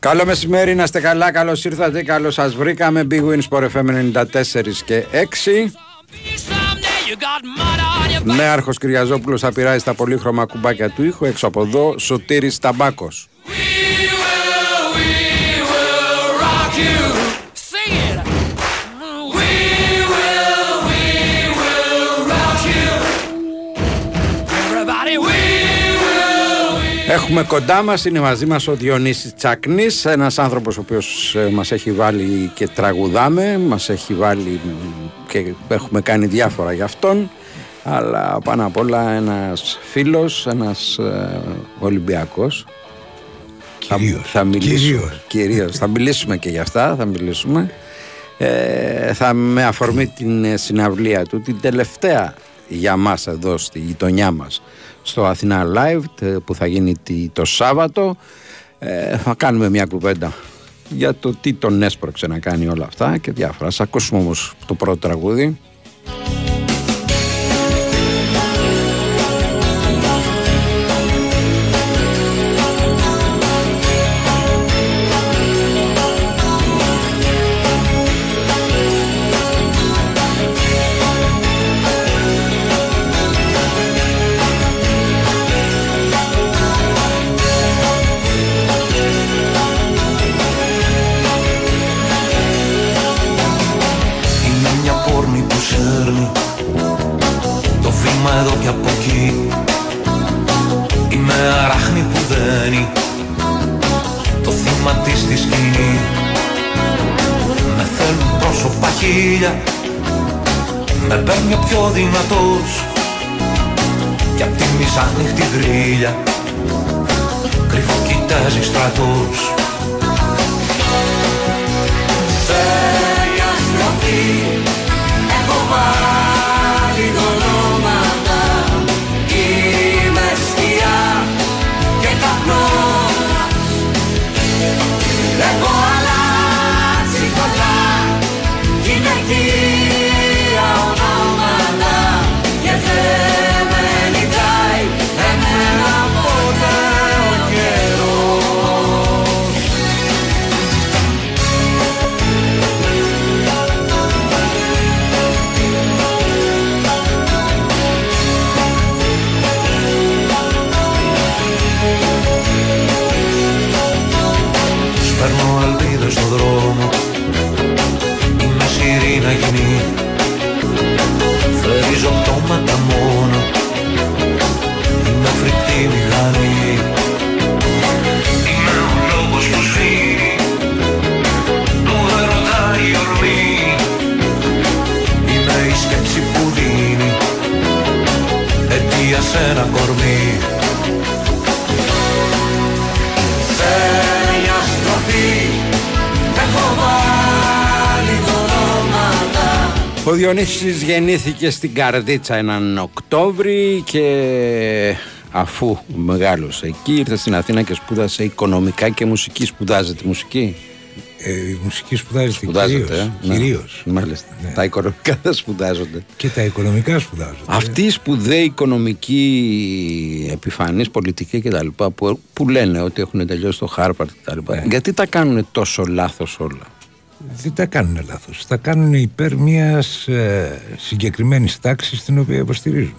Καλό μεσημέρι, να είστε καλά, καλώς ήρθατε, καλώς σας βρήκαμε. Big Wins for FM 94 και 6. Someday you got mud on your Νέαρχο Κυριαζόπουλος θα πειράζει τα πολύχρωμα κουμπάκια του ήχου. Έξω από εδώ, Σωτήρης Ταμπάκος. We will, we will rock you. Έχουμε κοντά μας, είναι μαζί μας ο Διονύσης Τσακνής, ένας άνθρωπος ο οποίος ε, μας έχει βάλει και τραγουδάμε, μας έχει βάλει μ, και έχουμε κάνει διάφορα για αυτόν, αλλά πάνω απ' όλα ένας φίλος, ένας ε, Ολυμπιακός. Κυρίως. Θα, θα μιλήσουμε, Κυρίως. κυρίως. θα μιλήσουμε και για αυτά, θα μιλήσουμε. Ε, θα με αφορμή την ε, συναυλία του, την τελευταία για μας εδώ στη γειτονιά μας στο Αθηνά Live τε- που θα γίνει τη- το Σάββατο ε, θα κάνουμε μια κουβέντα για το τι τον έσπρωξε να κάνει όλα αυτά και διάφορα. Ας ακούσουμε όμως το πρώτο τραγούδι. Με παίρνει ο πιο δυνατός. Κι απ' τη μισάνυχτη γρίλια Κρυφό κοιτάζει στρατός. Σε μια στροφή έχω βάλει το ονόματα Είμαι σκιά και καπνός. Έχω αλλάξει κοντά γυναικεία σιρήνα γυνή Φερίζω πτώματα μόνο. Είμαι φρικτή μηχανή Είμαι ο λόγος που σφίγγει Του έρωτα η ορμή. Είμαι η σκέψη που δίνει. Αιτία σε ένα κορμί Ο Διονύσης γεννήθηκε στην Καρδίτσα έναν Οκτώβρη και αφού μεγάλωσε εκεί ήρθε στην Αθήνα και σπούδασε οικονομικά και μουσική. Σπουδάζεται μουσική; Ε, η μουσική σπουδάζεται Σπουδάζεται. κυρίως. ε; Ναι. κυρίως. Μάλιστα. Ναι. Τα οικονομικά δεν σπουδάζονται. Και τα οικονομικά σπουδάζονται. Αυτή η σπουδαία οικονομική επιφανής πολιτική κτλ. Που, που λένε ότι έχουν τελειώσει το Χάρπαρτ κτλ. Ναι. Γιατί τα κάνουν τόσο λάθος όλα; Δεν τα κάνουν λάθος. Τα κάνουν υπέρ μιας ε, συγκεκριμένης τάξης την οποία υποστηρίζουν.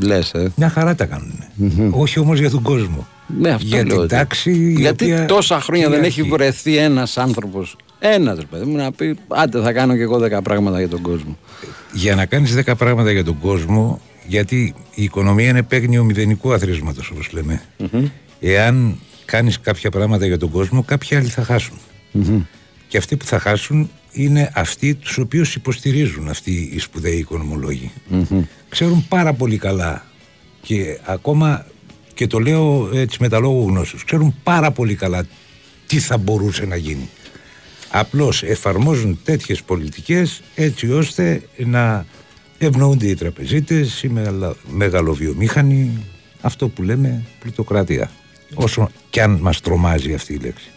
Λες, ε. Μια χαρά τα κάνουν. Όχι όμως για τον κόσμο. Ναι, αυτό για λέω την ότι- τάξη η Γιατί οποία τόσα χρόνια δεν έχει κυριαρχεί. βρεθεί ένας άνθρωπος, ένας ρε παιδί μου, να πει: Άντε, θα κάνω και εγώ 10 πράγματα για τον κόσμο. Για να κάνεις 10 πράγματα για τον κόσμο, γιατί η οικονομία είναι παίγνιο μηδενικού αθροίσματος όπως λέμε. Εάν κάνεις κάποια πράγματα για τον κόσμο, κάποιοι άλλοι θα χάσουν. Και αυτοί που θα χάσουν είναι αυτοί τους οποίους υποστηρίζουν αυτοί οι σπουδαίοι οικονομολόγοι. ξέρουν πάρα πολύ καλά. Και ακόμα και το λέω έτσι με τα λόγου γνώσεως ξέρουν πάρα πολύ καλά τι θα μπορούσε να γίνει. Απλώς εφαρμόζουν τέτοιες πολιτικές έτσι ώστε να ευνοούνται οι τραπεζίτες, οι μεγαλοβιομήχανοι αυτό που λέμε πλουτοκρατία. Όσο και αν μας τρομάζει αυτή η λέξη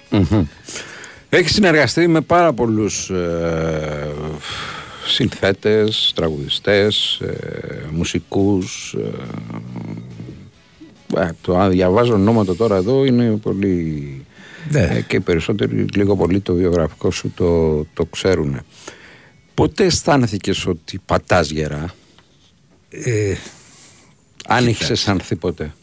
Έχει συνεργαστεί με πάρα πολλούς ε, συνθέτες, τραγουδιστές, ε, μουσικούς. Ε, ε, το διαβάζω ονόματα τώρα εδώ είναι πολύ... Ναι. Ε, και περισσότεροι λίγο πολύ το βιογραφικό σου το, το ξέρουν. Πότε αισθάνθηκες ότι πατάς γερά, ε, αν έχεις αισθανθεί ποτέ;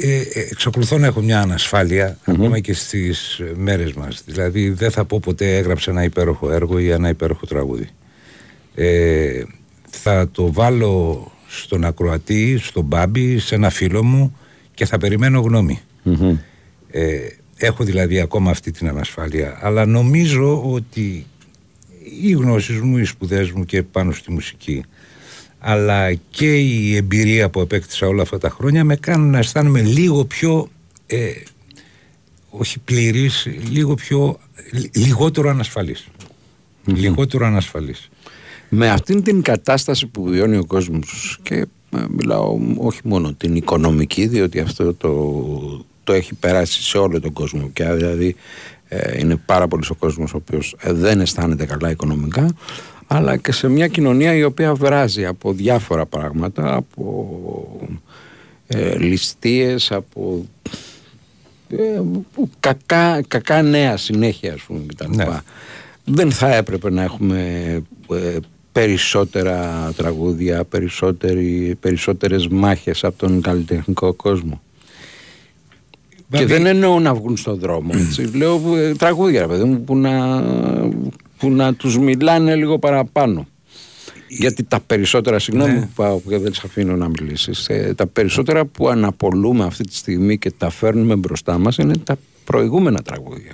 Ε, ε, εξακολουθώ να έχω μια ανασφάλεια ακόμα και στις ε, μέρες μας. Δηλαδή δεν θα πω ποτέ έγραψα ένα υπέροχο έργο ή ένα υπέροχο τραγούδι. Ε, θα το βάλω στον ακροατή, στον Μπάμπη, σε ένα φίλο μου και θα περιμένω γνώμη. Ε, έχω δηλαδή ακόμα αυτή την ανασφάλεια αλλά νομίζω ότι οι γνώσεις μου, οι σπουδές μου και πάνω στη μουσική αλλά και η εμπειρία που επέκτησα όλα αυτά τα χρόνια με κάνουν να αισθάνομαι λίγο πιο ε, όχι πλήρης, λίγο πιο λι- λιγότερο ανασφαλής. Λιγότερο ανασφαλής. Με αυτήν την κατάσταση που βιώνει ο κόσμος και ε, μιλάω όχι μόνο την οικονομική διότι αυτό το, το έχει περάσει σε όλο τον κόσμο και δηλαδή ε, είναι πάρα πολλοί ο κόσμος ο οποίος ε, δεν αισθάνεται καλά οικονομικά αλλά και σε μια κοινωνία η οποία βράζει από διάφορα πράγματα από ε, ληστείες, από ε, που κακά, κακά νέα συνέχεια ας πούμε κτλ. Ναι. Δεν θα έπρεπε να έχουμε ε, περισσότερα τραγούδια, περισσότεροι, περισσότερες μάχες από τον καλλιτεχνικό κόσμο. Και Βέβαια, δεν εννοώ να βγουν στον δρόμο, έτσι. Λέω ε, τραγούδια, ρε παιδί μου, που να, που να τους μιλάνε λίγο παραπάνω. Γιατί τα περισσότερα, συγγνώμη Ναι. που πάω και δεν σε αφήνω να μιλήσεις, ε, τα περισσότερα που αναπολούμε αυτή τη στιγμή και τα φέρνουμε μπροστά μας είναι τα προηγούμενα τραγούδια.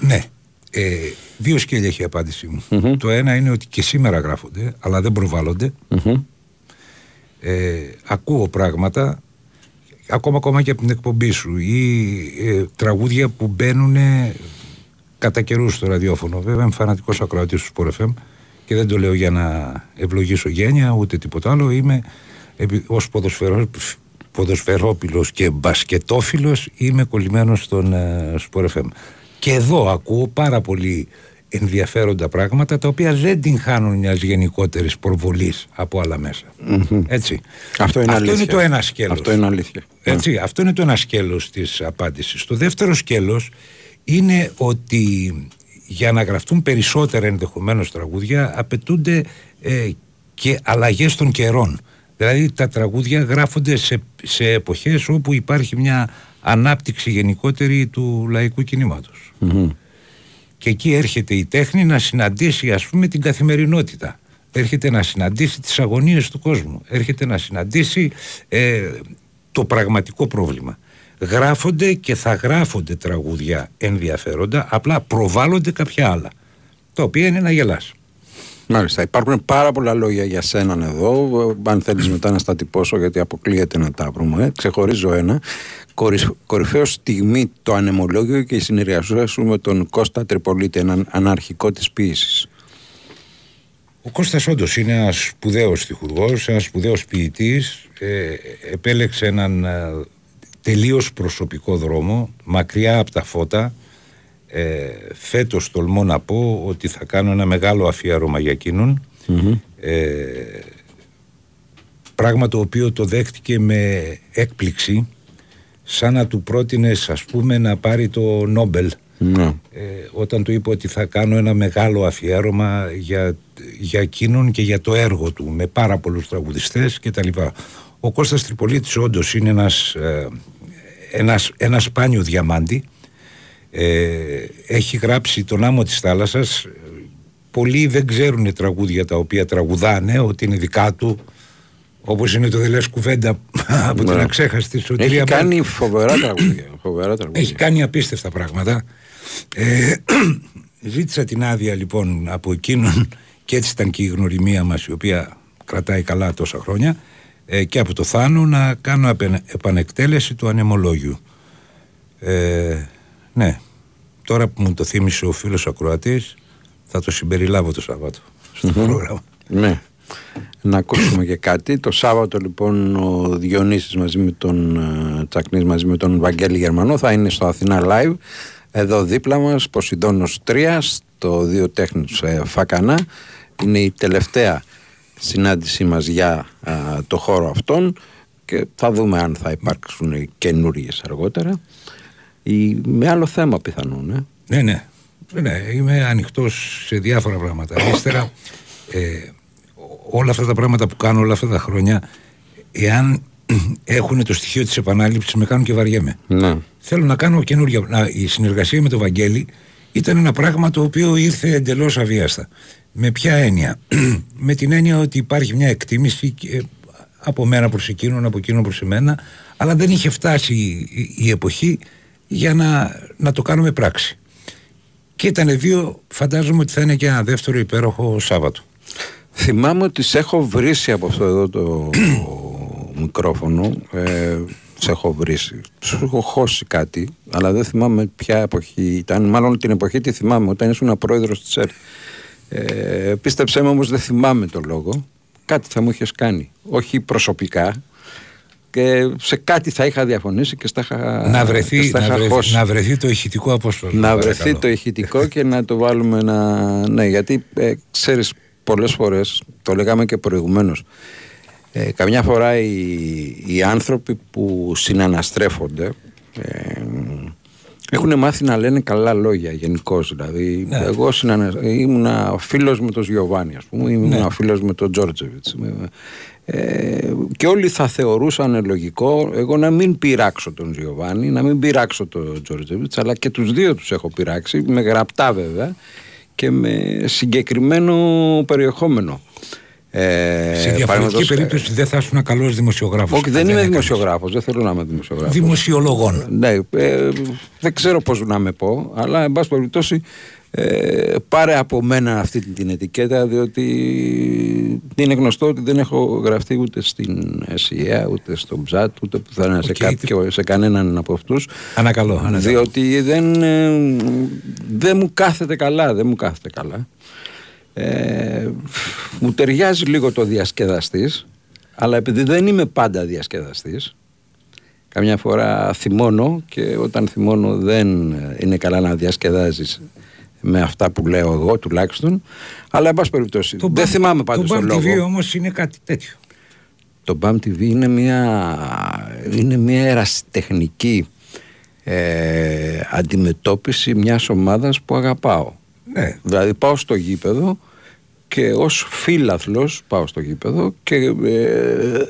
Ναι. Ε, δύο σκέλια έχει η απάντησή μου. Το ένα είναι ότι και σήμερα γράφονται, αλλά δεν προβάλλονται. Ε, ακούω πράγματα, ακόμα, ακόμα και από την εκπομπή σου, ή ε, τραγούδια που μπαίνουν κατά καιρούς στο ραδιόφωνο. Βέβαια, είμαι φανατικός ακροατής του Sport FM και δεν το λέω για να ευλογήσω γένεια ούτε τίποτα άλλο. Είμαι επί- ως ποδοσφαιρό, ποδοσφαιρόπιλος και μπασκετόφιλος είμαι κολλημένος στον ε, Sport FM. Και εδώ ακούω πάρα πολύ ενδιαφέροντα πράγματα τα οποία δεν την χάνουν μιας γενικότερης προβολής από άλλα μέσα. Έτσι. Αυτό είναι αλήθεια. το ένα σκέλος. Αυτό είναι αλήθεια. Έτσι, αυτό είναι το ένα σκέλος της απάντησης. Το δεύτερο σκέλος είναι ότι για να γραφτούν περισσότερα ενδεχομένως τραγούδια απαιτούνται ε, και αλλαγές των καιρών. Δηλαδή τα τραγούδια γράφονται σε, σε εποχές όπου υπάρχει μια ανάπτυξη γενικότερη του λαϊκού κινήματος. Και εκεί έρχεται η τέχνη να συναντήσει ας πούμε την καθημερινότητα. Έρχεται να συναντήσει τις αγωνίες του κόσμου. Έρχεται να συναντήσει ε, το πραγματικό πρόβλημα. Γράφονται και θα γράφονται τραγούδια ενδιαφέροντα, απλά προβάλλονται κάποια άλλα. Τα οποία είναι να γελάς. Μάλιστα. Υπάρχουν πάρα πολλά λόγια για σέναν εδώ. Αν θέλεις μετά να στα τυπώσω, γιατί αποκλείεται να τα βρούμε. Ε. Ξεχωρίζω ένα. Κορυφαίο στιγμή το ανεμολόγιο και η συνεργασία σου με τον Κώστα Τρυπολίτη, έναν αναρχικό της ποιήσης. Ο Κώστας όντως είναι ένας σπουδαίος στιχουργός, ένας σπουδαίος ποιητής. Ε, επέλεξε έναν ε, τελείως προσωπικό δρόμο, μακριά από τα φώτα. Ε, φέτος τολμώ να πω ότι θα κάνω ένα μεγάλο αφιέρωμα για εκεινον Ε, πράγμα το οποίο το δέχτηκε με έκπληξη σαν να του πρότεινες ας πούμε να πάρει το Νόμπελ Ναι. ε, όταν του είπε ότι θα κάνω ένα μεγάλο αφιέρωμα για, για εκείνον και για το έργο του με πάρα πολλούς τραγουδιστές και τα λοιπά. Ο Κώστας Τριπολίτης όντως είναι ένας, ε, ένας, ένας σπάνιο διαμάντι ε, έχει γράψει τον άμμο της θάλασσας πολλοί δεν ξέρουν τραγούδια τα οποία τραγουδάνε ότι είναι δικά του όπως είναι το «Δεν λες κουβέντα» από την Ναι. αξέχαστη σωτηρία Έχει Μπέλ. κάνει φοβερά τραγούδια. Φοβερά τραγούδια. Έχει κάνει απίστευτα πράγματα. Ε, ζήτησα την άδεια λοιπόν από εκείνον και έτσι ήταν και η γνωριμία μας η οποία κρατάει καλά τόσα χρόνια ε, και από το Θάνο να κάνω απε- επανεκτέλεση του ανεμολόγιου. Ε, ναι, τώρα που μου το θύμισε ο φίλος ακροατής θα το συμπεριλάβω το Σαββάτο στο πρόγραμμα. Ναι. Να ακούσουμε και κάτι. Το Σάββατο λοιπόν ο Διονύσης μαζί με τον ε, Τσακνής μαζί με τον Βαγγέλη Γερμανό θα είναι στο Αθηνά Live εδώ δίπλα μας Ποσειδώνος 3 στο Δύο Τέχνους ε, Φακανά είναι η τελευταία συνάντησή μας για α, το χώρο αυτόν και θα δούμε αν θα υπάρξουν καινούργιες αργότερα ή με άλλο θέμα πιθανόν ε. Ναι, ναι. ναι είμαι ανοιχτός σε διάφορα πράγματα. Ύστερα, ε, όλα αυτά τα πράγματα που κάνω όλα αυτά τα χρόνια, εάν έχουν το στοιχείο της επανάληψης, με κάνουν και βαριέμαι. Ναι. Θέλω να κάνω καινούργια. Να, η συνεργασία με τον Βαγγέλη ήταν ένα πράγμα το οποίο ήρθε εντελώς αβίαστα. Με ποια έννοια; με την έννοια ότι υπάρχει μια εκτίμηση και από μένα προς εκείνον, από εκείνον προς εμένα, αλλά δεν είχε φτάσει η, η εποχή για να, να το κάνουμε πράξη. Και ήταν δύο, φαντάζομαι ότι θα είναι και ένα δεύτερο υπέροχο Σάββατο. Θυμάμαι ότι σε έχω βρήσει από αυτό εδώ το μικρόφωνο. Ε, σε έχω βρήσει. Σου έχω χώσει κάτι, αλλά δεν θυμάμαι ποια εποχή ήταν. Μάλλον την εποχή τη θυμάμαι, όταν ήσουν πρόεδρος της ΕΡΤ. Ε, πίστεψέ με όμως δεν θυμάμαι το λόγο. Κάτι θα μου είχες κάνει. Όχι προσωπικά. Και σε κάτι θα είχα διαφωνήσει και στα είχα, Να βρεθεί, και στα να είχα βρεθεί, χώσει. να βρεθεί το ηχητικό απόσπασμα. Να παρακαλώ. βρεθεί το ηχητικό και να το βάλουμε να... Ναι, γιατί ε, ξέρεις πολλές φορές, το λέγαμε και προηγουμένως, ε, καμιά φορά οι, οι άνθρωποι που συναναστρέφονται ε, έχουν μάθει να λένε καλά λόγια γενικώς. Δηλαδή, Ναι. εγώ συνανα... ήμουν φίλος με τον Γιωβάνι, ας πούμε, ήμουν Ναι. φίλος με τον Τζόρτζεβιτς. Ε, και όλοι θα θεωρούσαν λογικό εγώ να μην πειράξω τον Γιωβάνι, να μην πειράξω τον Τζόρτζεβιτς, αλλά και τους δύο τους έχω πειράξει, με γραπτά βέβαια και με συγκεκριμένο περιεχόμενο. Ε, Σε διαφορετική παραδείγματος- περίπτωση δεν θα ήσουν ένας καλός δημοσιογράφος. όχι, δεν είμαι δημοσιογράφος, δεν θέλω να είμαι δημοσιογράφος. Δημοσιολογών. Ναι, ε, δεν ξέρω πώς να με πω, αλλά εν πάση περιπτώσει ε, πάρε από μένα αυτή την, την ετικέτα διότι είναι γνωστό ότι δεν έχω γραφτεί ούτε στην ΕΣΗΕΑ, ούτε στο ΜΖΑΤ, ούτε πουθενά σε, Οκ, κάποιο, σε κανέναν από αυτούς Ανακαλώ. ανακαλώ. διότι δεν, ε, δεν μου κάθεται καλά, δεν μου κάθεται καλά. Ε, μου ταιριάζει λίγο το διασκεδαστής, αλλά επειδή δεν είμαι πάντα διασκεδαστής, καμιά φορά θυμώνω και όταν θυμώνω δεν είναι καλά να διασκεδάζεις με αυτά που λέω εγώ τουλάχιστον, αλλά εν πάση περιπτώσει, Το δεν BAM- θυμάμαι πάντως Το τον BAM λόγο. TV όμως είναι κάτι τέτοιο. Το BAM TV είναι μια, είναι μια ερασιτεχνική ε, αντιμετώπιση μιας ομάδας που αγαπάω. Ναι. Δηλαδή πάω στο γήπεδο και ως φίλαθλος πάω στο γήπεδο και ε,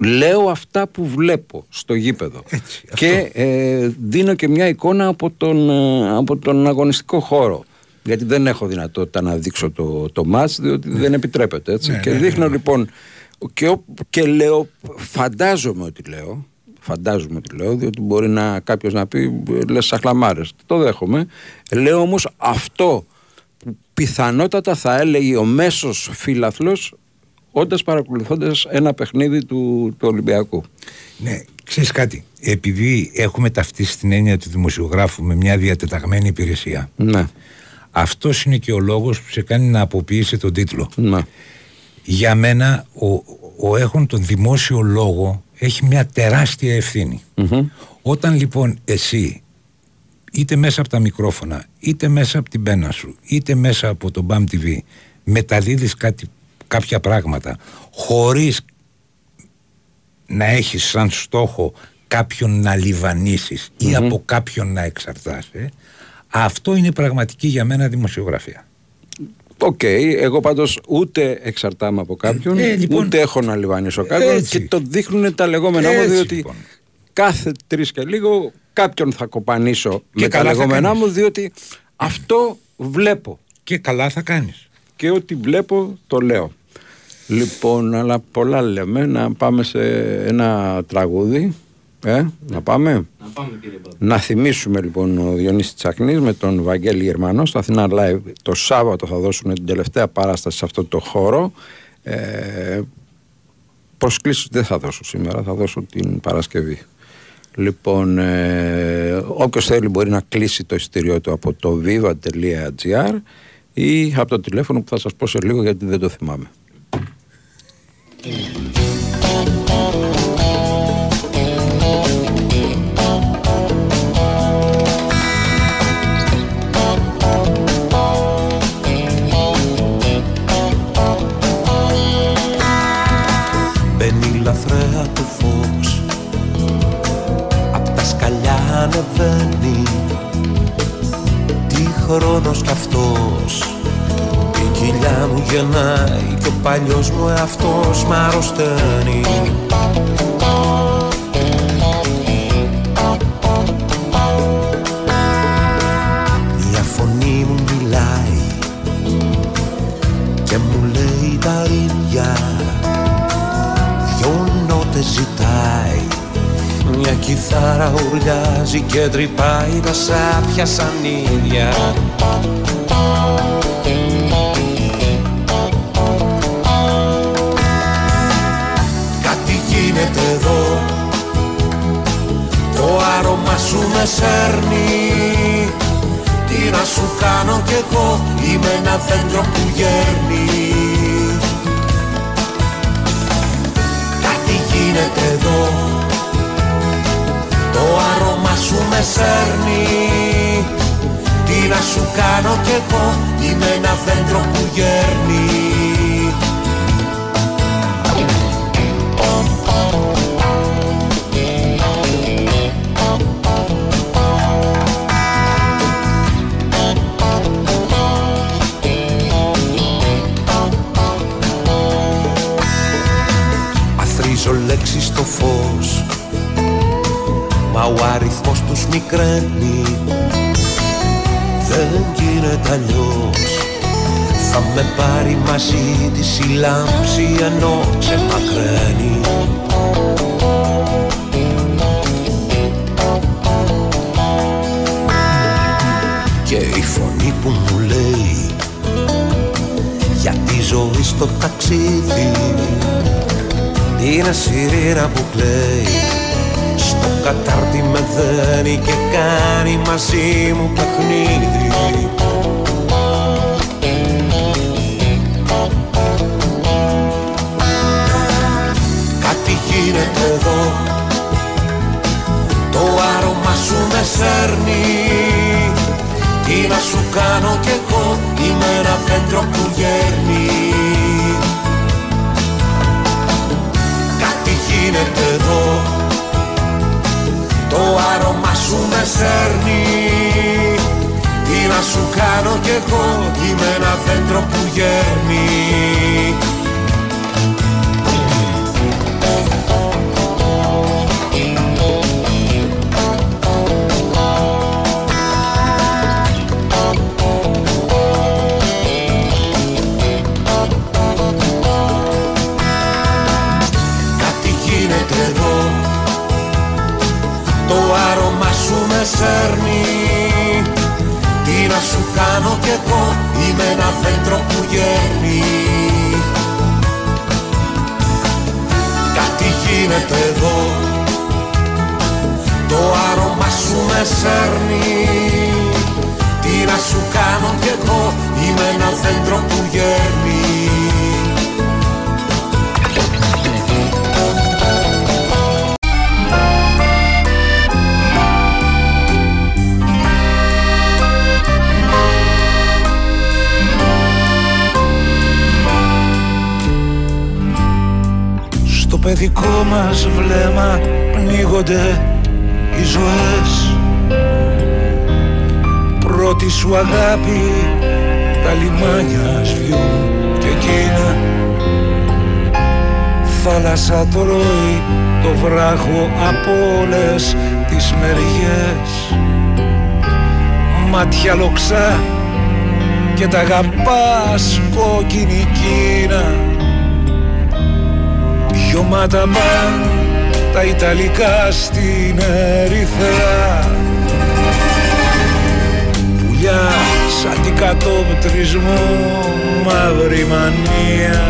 λέω αυτά που βλέπω στο γήπεδο. Έτσι, αυτό. και ε, δίνω και μια εικόνα από τον, ε, από τον αγωνιστικό χώρο. Γιατί δεν έχω δυνατότητα να δείξω το, το μάτς διότι δεν επιτρέπεται έτσι. Ναι, και ναι, ναι, δείχνω ναι. λοιπόν και, ο- και λέω, φαντάζομαι ότι λέω, φαντάζομαι ότι λέω, διότι μπορεί να κάποιος να πει λες σαχλαμάρες. Το δέχομαι. Λέω όμως αυτό που πιθανότατα θα έλεγε ο μέσος φίλαθλος όντας παρακολουθώντας ένα παιχνίδι του, του Ολυμπιακού. Ναι, ξέρεις κάτι. Επειδή έχουμε ταυτίσει την έννοια του δημοσιογράφου με μια διατεταγμένη υπηρεσία, Ναι, αυτός είναι και ο λόγος που σε κάνει να αποποιήσει τον τίτλο. ναι. Για μένα, ο, ο έχον τον δημόσιο λόγο έχει μια τεράστια ευθύνη. Μμμ. Όταν λοιπόν εσύ είτε μέσα από τα μικρόφωνα, είτε μέσα από την πένα σου, είτε μέσα από το BAM TV μεταδίδεις κάτι, κάποια πράγματα χωρίς να έχεις σαν στόχο κάποιον να λιβανίσεις ή από κάποιον να εξαρτάσαι αυτό είναι πραγματική για μένα δημοσιογραφία. Οκ, εγώ πάντως ούτε εξαρτάμαι από κάποιον, Ε, λοιπόν, ούτε έχω να λιβανίσω κάποιον έτσι. και το δείχνουν τα λεγόμενά μου Έτσι, διότι λοιπόν. Κάθε τρεις και λίγο κάποιον θα κοπανίσω με τα καλά θα λεγόμενά κάνεις. μου διότι αυτό βλέπω Και καλά θα κάνεις. και ό,τι βλέπω το λέω. Λοιπόν, αλλά πολλά λέμε, να πάμε σε ένα τραγούδι. Ε, να πάμε. Να πάμε κύριε Παπα. Να θυμίσουμε λοιπόν ο Διονύσης Τσακνής με τον Βαγγέλη Γερμανό στο Αθηνά Live το Σάββατο θα δώσουν την τελευταία παράσταση σε αυτό το χώρο Ε, προσκλήσεις δεν θα δώσω σήμερα, θα δώσω την Παρασκευή. Λοιπόν, ε, όποιος θέλει μπορεί να κλείσει το εισιτήριό του από το viva.gr ή από το τηλέφωνο που θα σας πω σε λίγο γιατί δεν το θυμάμαι. Ανεβαίνει Τι χρόνος κι αυτός. Η κοιλιά μου γεννάει Και ο παλιός μου εαυτός μ' αρρωσταίνει. Μια φωνή μου μιλάει Και μου λέει τα ίδια. Δυο νότες ζητάει Μια κιθάρα ουρλιάζει και τρυπάει τα σάπια σαν ίδια. Κάτι γίνεται εδώ. Το άρωμα σου με σέρνει. Τι να σου κάνω κι εγώ Είμαι ένα δέντρο που γέρνει. Κάτι γίνεται εδώ Το άρωμα σου με σέρνει. Τι να σου κάνω κι εγώ Είμαι ένα δέντρο που γέρνει. Αθρίζω λέξεις στο φως Μα ο αριθμός τους μικραίνει. Δεν γίνεται αλλιώς. Θα με πάρει μαζί της η λάμψη ενώ ξεμακραίνει. Και η φωνή που μου λέει Για τη ζωή στο ταξίδι είναι σιρήνα που κλαίει Στο κατάρτι με δένει και κάνει μαζί μου παιχνίδι. Κάτι γίνεται εδώ. Το άρωμα σου με σέρνει. Τι να σου κάνω κι εγώ. Είμαι ένα δέντρο που γέρνει. Κάτι γίνεται εδώ Το άρωμα σου με σέρνει. Τι να σου κάνω κι εγώ Είμαι ένα δέντρο που γέρνει εγώ Είμαι ένα δέντρο που γέρνει. Κάτι γίνεται εδώ. Το άρωμα σου με σέρνει. Τι να σου κάνω κι εγώ Είμαι ένα δέντρο που γέρνει παιδικό μας βλέμμα πνίγονται οι ζωές. Πρώτη σου αγάπη τα λιμάνια σβιούν και εκείνα. Θάλασσα τρώει το βράχο από όλες τις μεριές. Μάτια λοξά και τα αγαπάς κόκκινη κίνα Δυο μάτα παν τα Ιταλικά στην Ερυθρά Πουλιά σαν την κατόπτρισμό μαύρη μανία.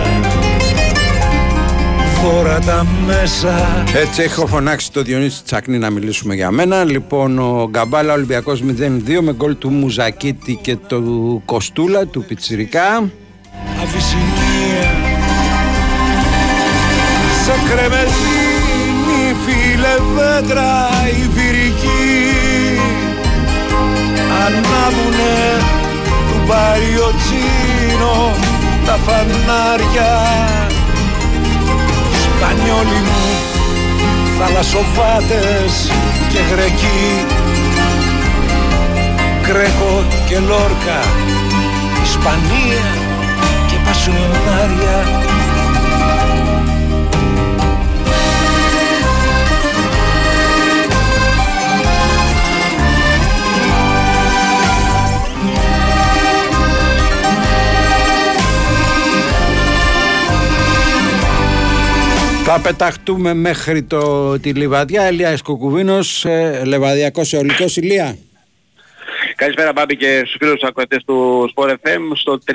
Τώρα τα μέσα. Έτσι έχω φωνάξει το Διονύση Τσακνή να μιλήσουμε για μένα. Λοιπόν ο Γκαμπάλα Ολυμπιακός 0-2 με γκολ του Μουζακίτη και του Κοστούλα του Πιτσιρικά. Αβυσσινία κρεμεζίνη φίλε βέντρα η βυρική Ανάβουνε του Παριοτσίνο τα φανάρια. Σπανιόλοι μου θαλασσοβάτες και γρεκοί. Γκρέκο και Λόρκα Ισπανία και Πασιονάρια Θα πεταχτούμε μέχρι το, τη Λιβαδιά Ελία Κοκουβίνος ε, Λεβαδιακός Αιωλικός Ηλία Καλησπέρα Μπάμπη και στους φίλους ακροατές του Sport FM στο 39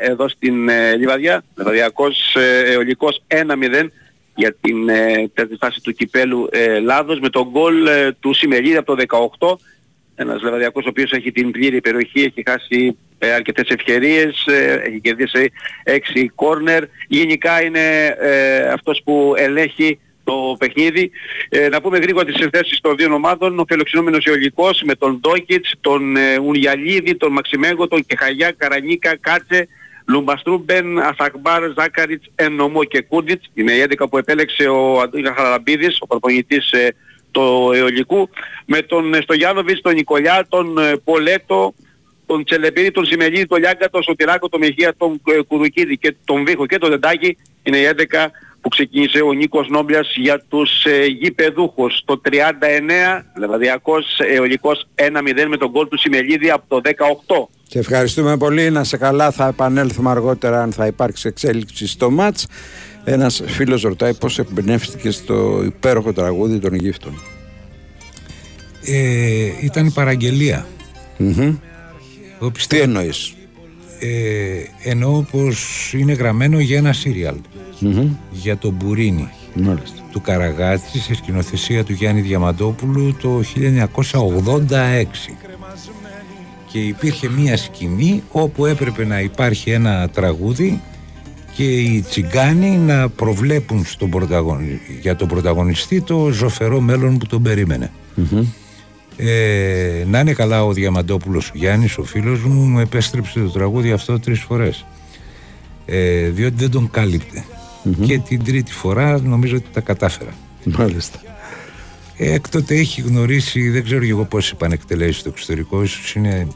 εδώ στην ε, Λιβαδιά. Λιβαδιακός ε, αιωλικός 1-0 για την ε, τέταρτη φάση του κυπέλου ε, Λάδος με τον γκολ ε, του Σιμελίδη από το 18. Ένας Λιβαδιακός ο οποίος έχει την πλήρη περιοχή, έχει χάσει ε, αρκετές ευκαιρίες, ε, έχει κερδίσει 6 κόρνερ. Γενικά είναι ε, αυτός που ελέγχει το παιχνίδι. Ε, να πούμε γρήγορα τις θέσεις των δύο ομάδων. Ο φιλοξενούμενος Ιωνικός με τον Ντόκιτς, τον ε, Ουνιαλίδη, τον Μαξιμέγο, τον Κεχαγιά, Καρανίκα, Κάτσε, Λουμπαστρούμπεν, Ασακμπάρ, Ζάκαριτς, Εννομό και Κούντιτς. Είναι η 11 που επέλεξε ο Αντώνης Χαραλαμπίδης, ο προπονητής ε, του Ιωνικού. Με τον ε, Στογιάνοβιτς, τον Νικολιά, τον ε, Πολέτο, τον Τσελεπίδη, τον Σιμελίδη, τον Λιάγκα, τον Σωτηράκο, τον Μεχία, τον ε, Κουδουκίδη και τον Βίχο και τον Δεντάκη. Είναι η 11 που ξεκίνησε ο Νίκος Νόμπλιας για τους ε, γηπεδούχους. Το 39, Λεβαδιακός Αιωλικός 1-0 με τον γκολ του Σιμελίδη από το 18. Σε ευχαριστούμε πολύ. Να σε καλά. Θα επανέλθουμε αργότερα αν θα υπάρξει εξέλιξη στο μάτς. Ένας φίλος ρωτάει πώς εμπνεύστηκε στο υπέροχο τραγούδι των Αιγύφτων. Ε, ήταν παραγγελία. Μμμ. Εγώ Τι πιστεύω, εννοείς; ε, εννοώ πως είναι γραμμένο για ένα σύριαλ. Μμμ. Για τον Μπουρίνι Μάλιστα. του Καραγάτση σε σκηνοθεσία του Γιάννη Διαμαντόπουλου το 1986 και υπήρχε μία σκηνή όπου έπρεπε να υπάρχει ένα τραγούδι και οι τσιγκάνοι να προβλέπουν στον πρωταγωνι... για τον πρωταγωνιστή το ζωφερό μέλλον που τον περίμενε. Ε, να είναι καλά ο Διαμαντόπουλος ο Γιάννης, ο φίλος μου, μου επέστρεψε το τραγούδι αυτό τρεις φορές. Ε, διότι δεν τον καλυπτε Και την τρίτη φορά νομίζω ότι τα κατάφερα. Μάλιστα. Ε, Έκτοτε έχει γνωρίσει, δεν ξέρω και εγώ πώς επανεκτελέσει στο εξωτερικό, ίσως είναι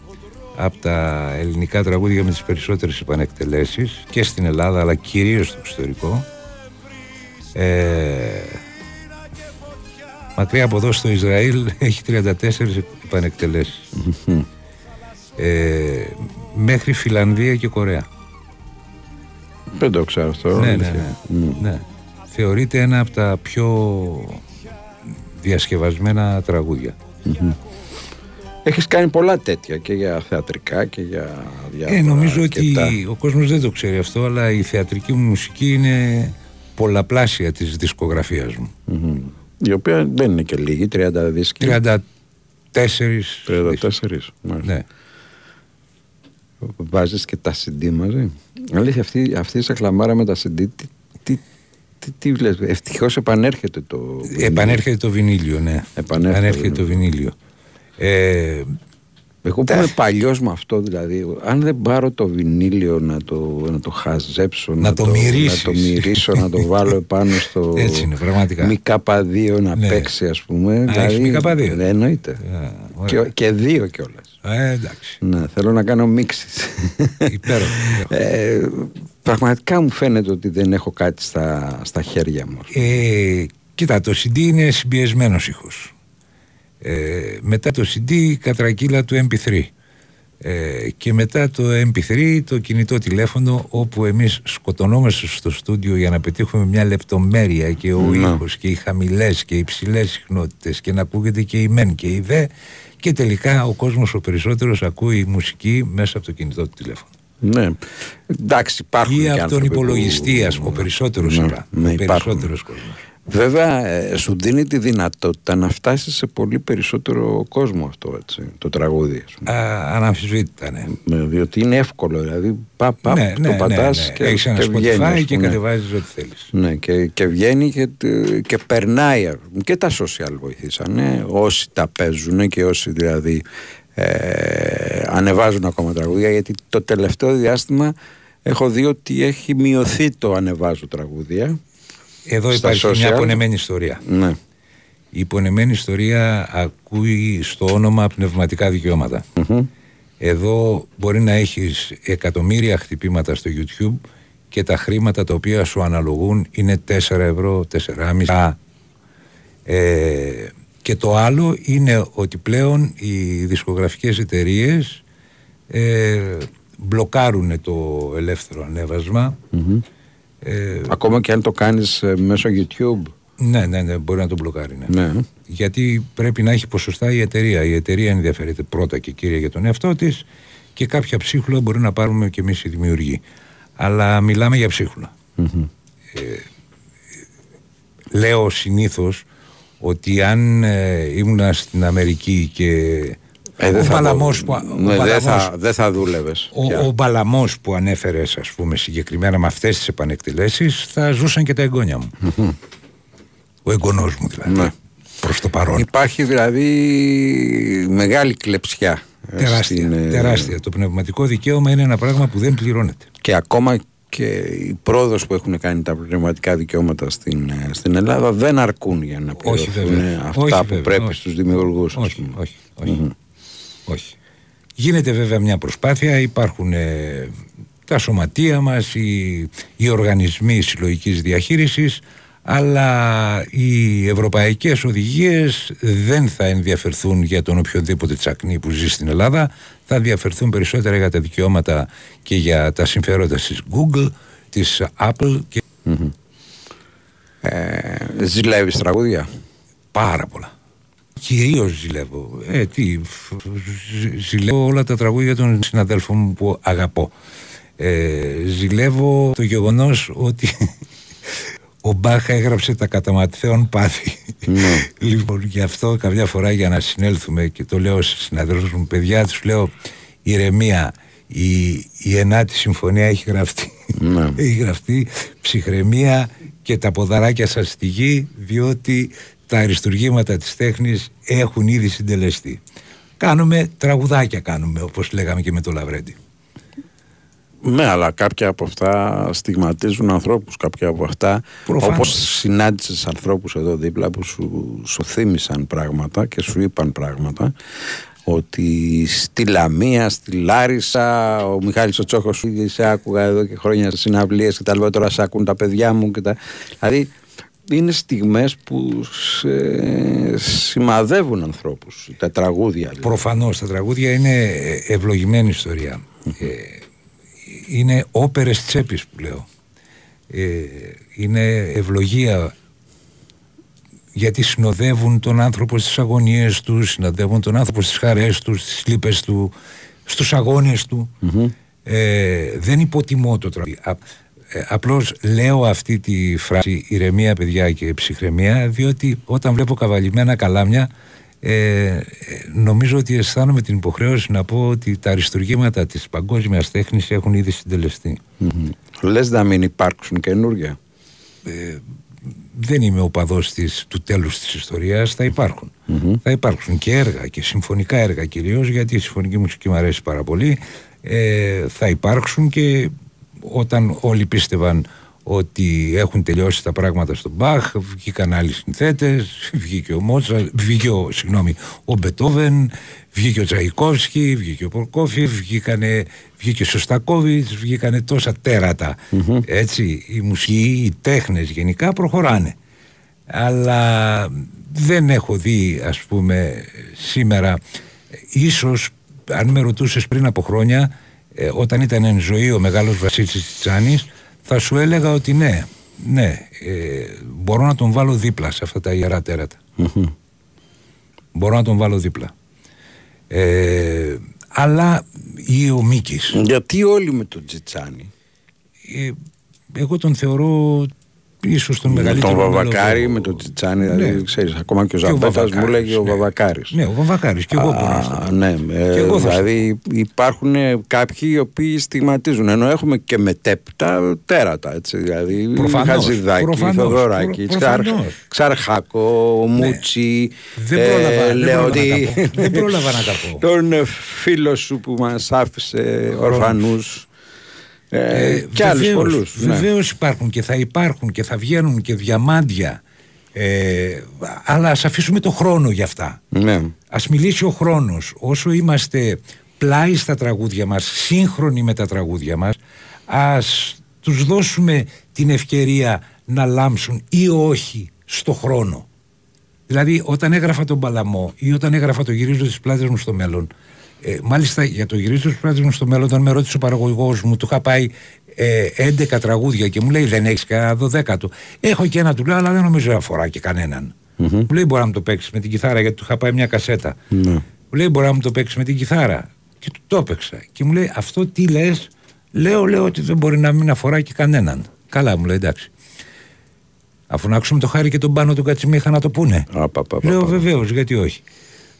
από τα ελληνικά τραγούδια με τις περισσότερες επανεκτελέσεις και στην Ελλάδα αλλά κυρίως στο εξωτερικό. Ε, μακριά από εδώ στο Ισραήλ έχει 34 επανεκτελέσεις. ε, μέχρι Φιλανδία και Κορέα. Δεν το ξέρω αυτό. Ναι, ναι, αλήθεια. ναι, ναι. Θεωρείται ένα από τα πιο διασκευασμένα τραγούδια. Έχεις κάνει πολλά τέτοια και για θεατρικά και για διάφορα Ε, νομίζω αρκετά. ότι ο κόσμος δεν το ξέρει αυτό, αλλά η θεατρική μου μουσική είναι πολλαπλάσια της δισκογραφίας μου. Μμμ. Η οποία δεν είναι και λίγη, 30 δίσκοι. 34 34. Μάλιστα. Ναι. Βάζεις και τα CD μαζί. Αλήθεια, αυτή, αυτή η σαχλαμάρα με τα CD, τι, τι, τι, τι βλέπεις. Ευτυχώς επανέρχεται το... Επανέρχεται το βινίλιο, ναι. Επανέρχεται το το βινίλιο. Ε, Εγώ που είμαι παλιός με αυτό δηλαδή, αν δεν πάρω το βινίλιο να το, να το χαζέψω, Να το μυρίσεις. να το μυρίσω, να το βάλω επάνω στο Έτσι είναι, πραγματικά. ΜΚ2 να Ναι. παίξει ας πούμε. έχεις ΜΚ2? Ναι, εννοείται. α, ωραία. Και, και δύο κιόλας. Ε, εντάξει. Ναι, θέλω να κάνω μίξεις. Υπέροχο. ε, πραγματικά μου φαίνεται ότι δεν έχω κάτι στα, στα χέρια μου. Ε, κοίτα, το CD είναι συμπιεσμένος ήχος. Ε, μετά το CD η κατρακύλα του MP3. Ε, και μετά το MP3 το κινητό τηλέφωνο όπου εμείς σκοτωνόμαστε στο στούντιο για να πετύχουμε μια λεπτομέρεια και ο Ναι. ήχος και οι χαμηλές και οι ψηλές συχνότητες και να ακούγεται και η μεν και η δε και τελικά ο κόσμος ο περισσότερος ακούει μουσική μέσα από το κινητό του τηλέφωνο. Ναι. Εντάξει, υπάρχουν Ή και από τον άνθρωποι υπολογιστή, που- ας πούμε, περισσότερος Ναι, σειρά. ναι, ο υπάρχουν. περισσότερος κόσμος. Βέβαια, ε, σου δίνει τη δυνατότητα να φτάσεις σε πολύ περισσότερο κόσμο αυτό, έτσι, το τραγούδι. ας πούμε. Α, αναμφισβήτητα, ναι. Ναι, διότι είναι εύκολο, δηλαδή πα, πα, ναι, το ναι, πατάς ναι, ναι. και, Έχεις ένα και βγαίνεις. ας Spotify και πούμε. κατεβάζεις ό,τι θέλεις. Ναι, και, και βγαίνει και, τε- και περνάει. ας πούμε. Και τα social βοηθήσανε. Όσοι τα παίζουν και όσοι δηλαδή ε, ανεβάζουν ακόμα τραγούδια. Γιατί το τελευταίο διάστημα έχω δει ότι έχει μειωθεί το ανεβάζω τραγούδια. Εδώ Στα υπάρχει μια social. πονεμένη ιστορία. Ναι. Η πονεμένη ιστορία ακούει στο όνομα πνευματικά δικαιώματα. Εδώ μπορεί να έχεις εκατομμύρια χτυπήματα στο YouTube και τα χρήματα τα οποία σου αναλογούν είναι 4 ευρώ, 4,5 ε, και το άλλο είναι ότι πλέον οι δισκογραφικές εταιρείες ε, μπλοκάρουν το ελεύθερο ανέβασμα ε, Ακόμα και αν το κάνεις ε, μέσω YouTube. ναι, ναι, ναι, μπορεί να το μπλοκάρει. Ναι. Ναι. Γιατί πρέπει να έχει ποσοστά η εταιρεία. Η εταιρεία ενδιαφέρεται πρώτα και κύρια για τον εαυτό της και κάποια ψίχουλα μπορεί να πάρουμε και εμείς οι δημιουργοί. Αλλά μιλάμε για ψίχουλα. Ε, λέω συνήθως ότι αν ε, ήμουνα στην Αμερική και Ε, δεν ο θα Παλαμός το- που, ο ναι, δεν Παλαμός- θα, δεν θα δούλευες ο, πια. ο Μπαλαμός που ανέφερες ας πούμε συγκεκριμένα με αυτές τις επανεκτελέσεις θα ζούσαν και τα εγγόνια μου. Ο εγγονός μου δηλαδή. Ναι. Προς το παρόν. Υπάρχει δηλαδή μεγάλη κλεψιά. ε, Τεράστια, στην, ε, τεράστια. Το πνευματικό δικαίωμα είναι ένα πράγμα που δεν πληρώνεται. Και ακόμα και η πρόοδος που έχουν κάνει τα πνευματικά δικαιώματα στην, ε, στην Ελλάδα δεν αρκούν για να Όχι πληρωθούν βέβαια. αυτά όχι, που βέβαια, πρέπει όχι. στους δημιουργούς. ας Όχι, πούμε. όχι, όχι. Όχι. Γίνεται βέβαια μια προσπάθεια, υπάρχουν ε, τα σωματεία μας, οι, οι οργανισμοί συλλογικής διαχείρισης, αλλά οι ευρωπαϊκές οδηγίες δεν θα ενδιαφερθούν για τον οποιοδήποτε τσακνί που ζει στην Ελλάδα, θα ενδιαφερθούν περισσότερα για τα δικαιώματα και για τα συμφέροντα της Google, της Apple και Ε, ζηλεύεις τραγούδια; Πάρα πολλά. Κυρίως ζηλεύω. Ε, τι, φ- ζ- ζηλεύω όλα τα τραγούδια των συναδέλφων μου που αγαπώ. Ε, ζηλεύω το γεγονός ότι ο Μπάχ έγραψε τα καταματθέων πάθη. λοιπόν, γι' αυτό καμιά φορά για να συνέλθουμε και το λέω στους συναδέλφους μου, παιδιά, τους λέω ηρεμία. Η, η ενάτη συμφωνία έχει γραφτεί. Ναι. έχει γραφτεί ψυχραιμία και τα ποδαράκια σας στη γη διότι τα αριστουργήματα της τέχνης έχουν ήδη συντελεστεί. Κάνουμε τραγουδάκια κάνουμε όπως λέγαμε και με το Λαβρέντι. Ναι, αλλά κάποια από αυτά στιγματίζουν ανθρώπους. Κάποια από αυτά, Προφανώς. όπως συνάντησες ανθρώπους εδώ δίπλα που σου, σου θύμισαν πράγματα και σου είπαν πράγματα ότι στη Λαμία, στη Λάρισα, ο Μιχάλης ο Τσόχος σου ήδη σε άκουγα εδώ και χρόνια σε συναυλίες και τα λέω τώρα σε ακούν τα παιδιά μου και τα... Δηλαδή είναι στιγμές που σε σημαδεύουν ανθρώπους, τα τραγούδια. δηλαδή. Προφανώς τα τραγούδια είναι ευλογημένη ιστορία. Ε, είναι όπερες τσέπης που λέω. Ε, είναι ευλογία γιατί συνοδεύουν τον άνθρωπο στις αγωνίες του, συνοδεύουν τον άνθρωπο στις χαρές του, στις λύπες του, στους αγώνες του. Ε, δεν υποτιμώ το τραγούδι. Α, ε, απλώς λέω αυτή τη φράση ηρεμία παιδιά και ψυχραιμία διότι όταν βλέπω καβαλημένα καλάμια ε, ε, νομίζω ότι αισθάνομαι την υποχρέωση να πω ότι τα αριστουργήματα της παγκόσμιας τέχνης έχουν ήδη συντελεστεί. Λες να μην υπάρξουν καινούργια. δεν είμαι οπαδός της, του τέλους της ιστορίας, θα υπαρχουν Θα υπάρξουν και έργα και συμφωνικά έργα κυρίως, γιατί η συμφωνική μουσική μου αρέσει πάρα πολύ. Ε, θα υπάρξουν και όταν όλοι πίστευαν ότι έχουν τελειώσει τα πράγματα στον Μπαχ, βγήκαν άλλοι συνθέτες, βγήκε ο Μότσα, βγήκε ο, συγγνώμη, ο Μπετόβεν, βγήκε ο Τσαϊκόφσκι, βγήκε ο Πορκόφι, βγήκανε, βγήκε ο Σωστακόβιτς, βγήκανε τόσα τέρατα. Έτσι, η μουσική, οι τέχνες γενικά προχωράνε. Αλλά δεν έχω δει, ας πούμε, σήμερα, ίσως, αν με ρωτούσες πριν από χρόνια, ε, όταν ήταν εν ζωή ο μεγάλος Βασίλης Τσιτσάνης, θα σου έλεγα ότι ναι, ναι, ε, μπορώ να τον βάλω δίπλα σε αυτά τα ιερά τέρατα. Μπορώ να τον βάλω δίπλα. Ε, αλλά ή ο Μίκης. Γιατί όλοι με τον Τζιτσάνι. Ε, εγώ τον θεωρώ ίσως τον Με μεγαλύτερο τον μυαλό Βαβακάρη, του- με τον Τζιτσάνι, δηλαδή Ναι. ξέρεις, ακόμα και ο Και ο Ζαμπέτας μου Βαβακάρης, λέγει ο ναι. Βαβακάρης. Ναι, ο Βαβακάρης και εγώ μπορώ να στο Α, πω. ναι, ε, Και εγώ θα στο δηλαδή υπάρχουν ε, κάποιοι οι οποίοι στιγματίζουν ενώ έχουμε και μετέπειτα τέρατα έτσι, δηλαδή Προφανώς, Χατζηδάκη, προφανώς, Θοδωράκη, προ- Ξαρ, προφανώς. Ξαρχάκο, Μούτσι, Δεν πρόλαβα, δεν λέω πρόλαβα να ότι- τα πω. Δεν πρόλαβα να τα πω. τον ε, φίλο σου που μας άφησε ορφανούς ε, και άλλους βεβαίως, πολλούς. ναι. Βεβαίως υπάρχουν και θα υπάρχουν και θα βγαίνουν και διαμάντια. Ε, αλλά ας αφήσουμε το χρόνο για αυτά. Ναι. Ας μιλήσει ο χρόνος. Όσο είμαστε πλάι στα τραγούδια μας, σύγχρονοι με τα τραγούδια μας, ας τους δώσουμε την ευκαιρία να λάμψουν ή όχι στο χρόνο. Δηλαδή όταν έγραφα τον Παλαμό ή όταν έγραφα το γυρίζω τις πλάτες μου στο μέλλον ε, μάλιστα για το γυρίζω τις πλάτες μου στο μέλλον όταν με ρώτησε ο παραγωγός μου του είχα πάει ε, 11 τραγούδια και μου λέει δεν έχεις κανένα δωδέκατο έχω και ένα του λέω αλλά δεν νομίζω να αφορά και κανέναν μου λέει μπορεί να μου το παίξεις με την κιθάρα γιατί του είχα πάει μια κασέτα Ναι. μου λέει μπορεί να μου το παίξεις με την κιθάρα και του το έπαιξα και μου λέει αυτό τι λες; Λέω λέω ότι δεν μπορεί να μην αφορά και κανέναν καλά μου λέει εντάξει Αφού να ακούσουμε το χάρη και τον πάνω του Κατσιμίχα να το πούνε. Α, πα, πα, πα, Λέω πα. βεβαίως, γιατί όχι.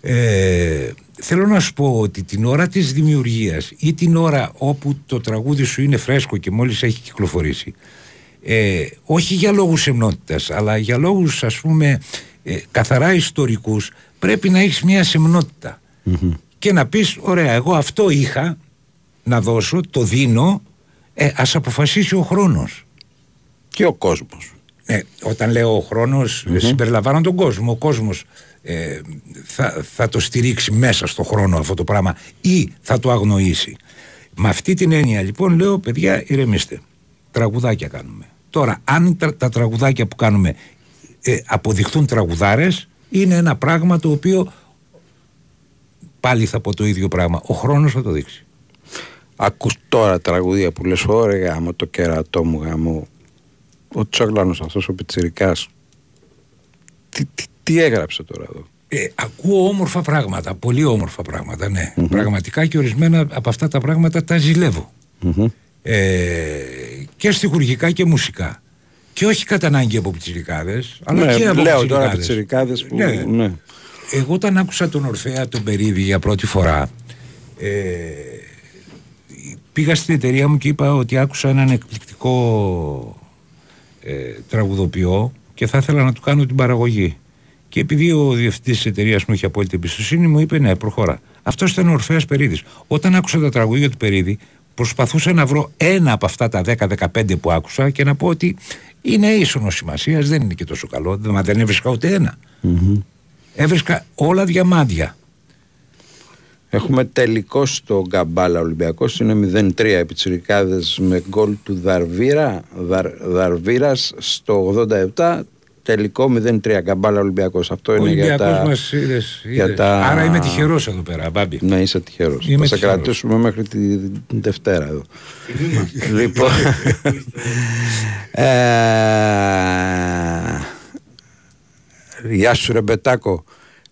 Ε, θέλω να σου πω ότι την ώρα της δημιουργίας ή την ώρα όπου το τραγούδι σου είναι φρέσκο και μόλις έχει κυκλοφορήσει ε, όχι για λόγους σεμνότητας αλλά για λόγους ας πούμε ε, καθαρά ιστορικούς πρέπει να έχεις μια σεμνότητα και να πεις ωραία εγώ αυτό είχα να δώσω, το δίνω ε, ας αποφασίσει ο χρόνος Και ο κόσμος. ε, όταν λέω ο χρόνος mm συμπεριλαμβάνω τον κόσμο. Ο κόσμος ε, θα, θα το στηρίξει μέσα στο χρόνο αυτό το πράγμα ή θα το αγνοήσει. Με αυτή την έννοια λοιπόν λέω παιδιά ηρεμήστε. Τραγουδάκια κάνουμε. Τώρα αν τα, τα τραγουδάκια που κάνουμε ε, αποδειχθούν τραγουδάρες είναι ένα πράγμα το οποίο πάλι θα πω το ίδιο πράγμα. Ο χρόνος θα το δείξει. Ακούς τώρα τραγούδια που λες ωραία γάμο το κερατό μου γάμο ο Τσόγλανος αυτός ο Πιτσιρικάς τι, τι, τι έγραψε τώρα εδώ; Ε, ακούω όμορφα πράγματα, πολύ όμορφα πράγματα, ναι. Πραγματικά και ορισμένα από αυτά τα πράγματα τα ζηλεύω. Ε, και στιχουργικά και μουσικά. Και όχι κατά ανάγκη από πιτσιρικάδες, αλλά ναι, και από λέω τώρα πιτσιρικάδες. Πιτσιρικάδες που Ναι. ναι. Εγώ όταν άκουσα τον Ορφέα τον Περίβη για πρώτη φορά ε, πήγα στην εταιρεία μου και είπα ότι άκουσα έναν εκπληκτικό ε, τραγουδοποιό και θα ήθελα να του κάνω την παραγωγή. Και επειδή ο διευθυντής της εταιρείας μου είχε απόλυτη εμπιστοσύνη, μου είπε ναι, προχώρα. Αυτός ήταν ο Ορφαία Περίδης. Όταν άκουσα τα τραγούδια του Περίδη, προσπαθούσα να βρω ένα από αυτά τα 10-15 που άκουσα και να πω ότι είναι ίσονος σημασίας, δεν είναι και τόσο καλό. Μα δεν έβρισκα ούτε ένα. Έβρισκα όλα διαμάντια. Έχουμε τελικό στο Γκαμπάλα Ολυμπιακός είναι 0-3 επιτσιρικάδες με γκολ του Δαρβίρα Δαρ, Δαρβίρας στο 87 τελικό 0-3 Γκαμπάλα Ολυμπιακός αυτό Ο είναι για Ολυμπιακός τα... μας είδες, για είδες. τα- Άρα είμαι τυχερός εδώ πέρα, Μπάμπη. Ναι, είσαι τυχερός. Είμαι Θα σε τυχερός. κρατήσουμε μέχρι τη Δευτέρα εδώ. λοιπόν. ε, Γεια σου Ρεμπετάκο.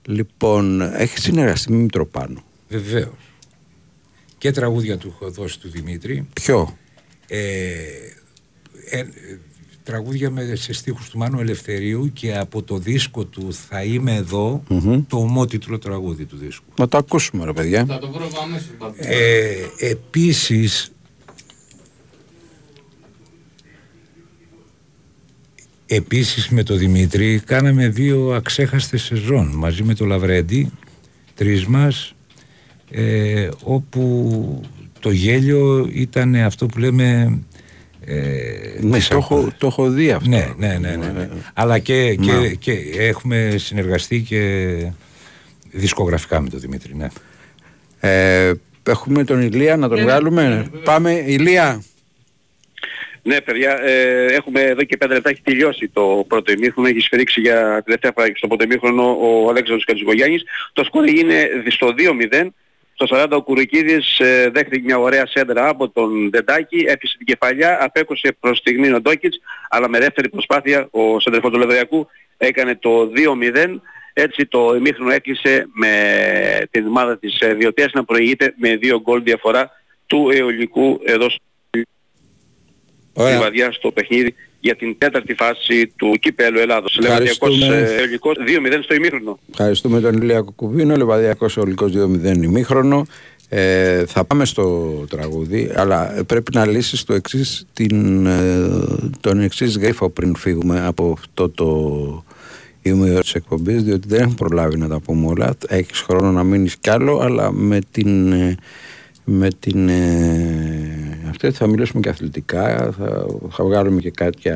Λοιπόν, έχεις συνεργαστεί με Μητροπάνο. Βεβαίως. Και τραγούδια του έχω δώσει του Δημήτρη. Ποιο; Ε, ε, ε, τραγούδια με, σε στίχους του Μάνου Ελευθερίου και από το δίσκο του «Θα είμαι εδώ», το ομότιτλο τραγούδι του δίσκου. Να το ακούσουμε ρε παιδιά. Θα το βρω αμέσως. μπαμπή. Ε, επίσης Επίσης με τον Δημήτρη κάναμε δύο αξέχαστες σεζόν μαζί με τον Λαβρέντι, τρεις μας, ε, όπου το γέλιο ήταν αυτό που λέμε... Ε, Ναι, της το έχω, το έχω δει αυτό. ναι, ναι, ναι, ναι, ναι. Αλλά και, και, και έχουμε συνεργαστεί και δισκογραφικά με τον Δημήτρη, ναι. Ε, έχουμε τον Ηλία να τον βγάλουμε. Πάμε, Ηλία. Ναι, παιδιά, ε, έχουμε εδώ και πέντε λεπτά έχει τελειώσει το πρώτο ημίχρονο. Έχει σφυρίξει για τελευταία φορά στο πρώτο ημίχρονο ο Αλέξανδρος Κατζηγογιάννης. Το σκορ είναι στο 2-0. Στο 40 ο Κουρικίδης ε, δέχτηκε μια ωραία σέντρα από τον Δεντάκη, έπισε την κεφαλιά, απέκωσε προς στιγμή ο Ντόκιτς, αλλά με δεύτερη προσπάθεια ο σέντρεφος του Λεβριακού έκανε το 2-0. Έτσι το ημίχρονο έκλεισε με την ομάδα της ε, Διωτίας να προηγείται με δύο γκολ διαφορά του αιωλικού εδώ στη βαδιά στο παιχνίδι για την τέταρτη φάση του κυπέλου Ελλάδος. Λεβαδιακός Αιωλικός 2-0 στο ημίχρονο. Ευχαριστούμε τον Ηλία Κουκουβίνο, Λεβαδιακός Αιωλικός 2-0 ημίχρονο. Ε, θα πάμε στο τραγούδι, αλλά πρέπει να λύσεις το εξής, την, ε, τον εξής γρίφο πριν φύγουμε από αυτό το ημίωρο της εκπομπής, διότι δεν έχω προλάβει να τα πούμε όλα. Έχεις χρόνο να μείνεις κι άλλο, αλλά με την... Ε, με την ε, αυτή θα μιλήσουμε και αθλητικά θα, θα βγάλουμε και κάτι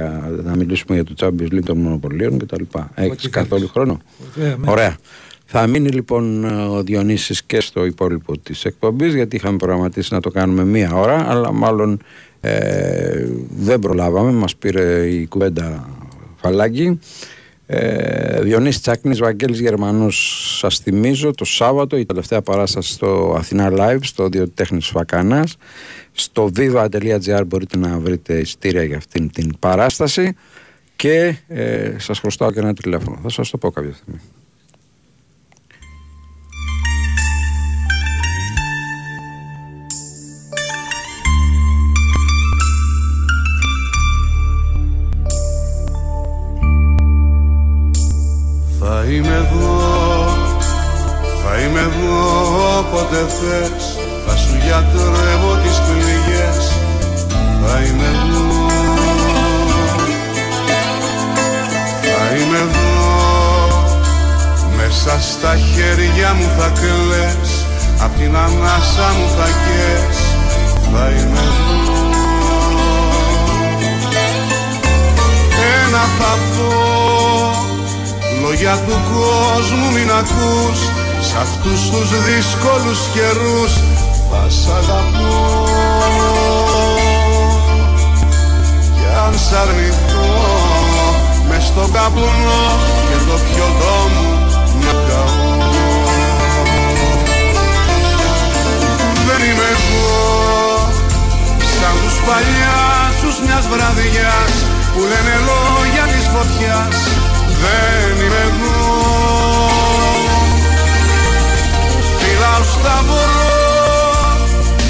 θα μιλήσουμε για το Champions League των μονοπωλίων κτλ. Έχεις καθόλου χρόνο; Ωραία θα μείνει λοιπόν ο Διονύσης και στο υπόλοιπο της εκπομπής γιατί είχαμε προγραμματίσει να το κάνουμε μία ώρα αλλά μάλλον ε, δεν προλάβαμε, μας πήρε η κουβέντα φαλάκι. Ε, Διονύσης Τσάκνης, Βαγγέλης Γερμανός σας θυμίζω το Σάββατο η τελευταία παράσταση στο Αθηνά Live στο Διοτέχνης Φακανάς. Στο viva.gr μπορείτε να βρείτε ειστήρια για αυτήν την παράσταση. Και ε, σας χρωστάω και ένα τηλέφωνο. Θα σας το πω κάποια στιγμή Θα είμαι εδώ, θα είμαι εδώ όποτε θες. Θα σου γιατρεύω τις πληγές, θα είμαι εδώ. Θα είμαι εδώ, μέσα στα χέρια μου θα κλαις. Απ' την ανάσα μου θα καις, θα είμαι εδώ. Ένα θα πω Λόγια του κόσμου μην ακούς Σ' αυτούς τους δύσκολους καιρούς Θα σ' αγαπώ Κι αν σ' αρνηθώ Μες στον καπνό και το πιωτό μου να καώ Δεν είμαι εγώ Σαν τους παλιάσους μιας βραδιάς Που λένε λόγια της φωτιάς δεν είμαι εγώ Φυλάω σταυρό,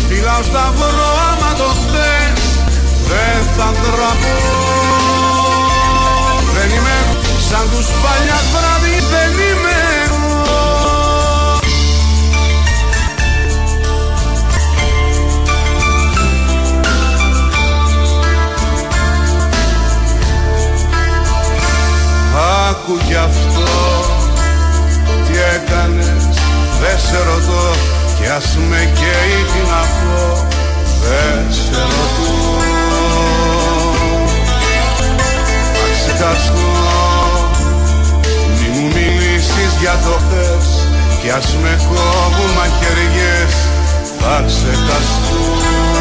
φυλάω σταυρό άμα το θες δεν θα ντραπώ Δεν είμαι σαν τους παλιάς βράδυ δεν είμαι Άκου κι αυτό. Τι έκανες Δεν σε ρωτώ. Κι ας με καίει τι να πω. Δεν σε ρωτώ. Θα ξεχαστώ. Μη μου μιλήσεις για το χθες. Κι ας με κόβουν μαχαιριές Θα ξεχαστώ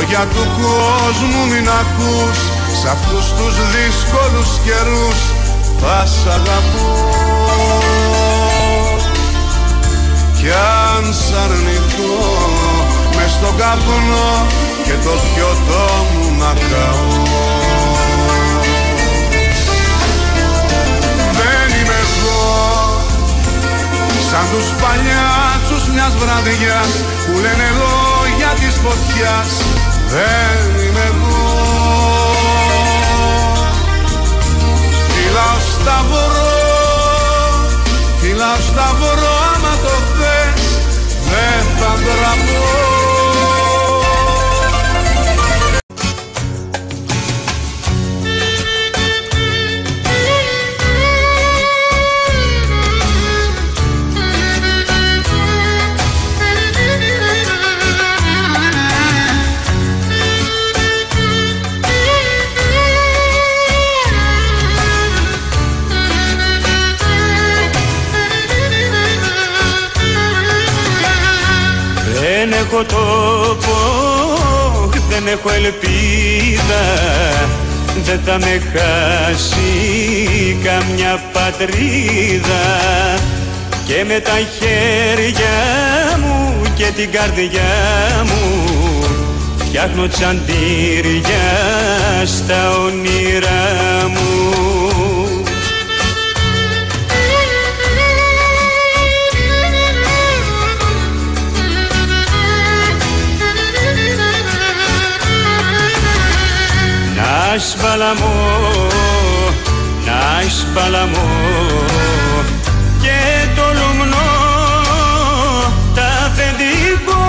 Λόγια του κόσμου μην ακούς Σ' αυτούς τους δύσκολους καιρούς θα σ' αγαπώ. Κι αν σ' αρνηθώ μες στον καπνό και το πιωτό μου να καώ. Δεν είμαι εγώ σαν τους παλιάτσους μιας βραδιάς που λένε λόγια της φωτιάς δεν είμαι εγώ. Φυλάω σταυρό, φυλάω σταυρό άμα το θες δεν θα ντραπώ έχω τόπο, δεν έχω ελπίδα δεν θα με χάσει καμιά πατρίδα. Και με τα χέρια μου και την καρδιά μου κι φτιάχνω τσαντήρια στα όνειρά Να σπαλαμό, να σπαλαμό και το λουμνό τα αφεντικό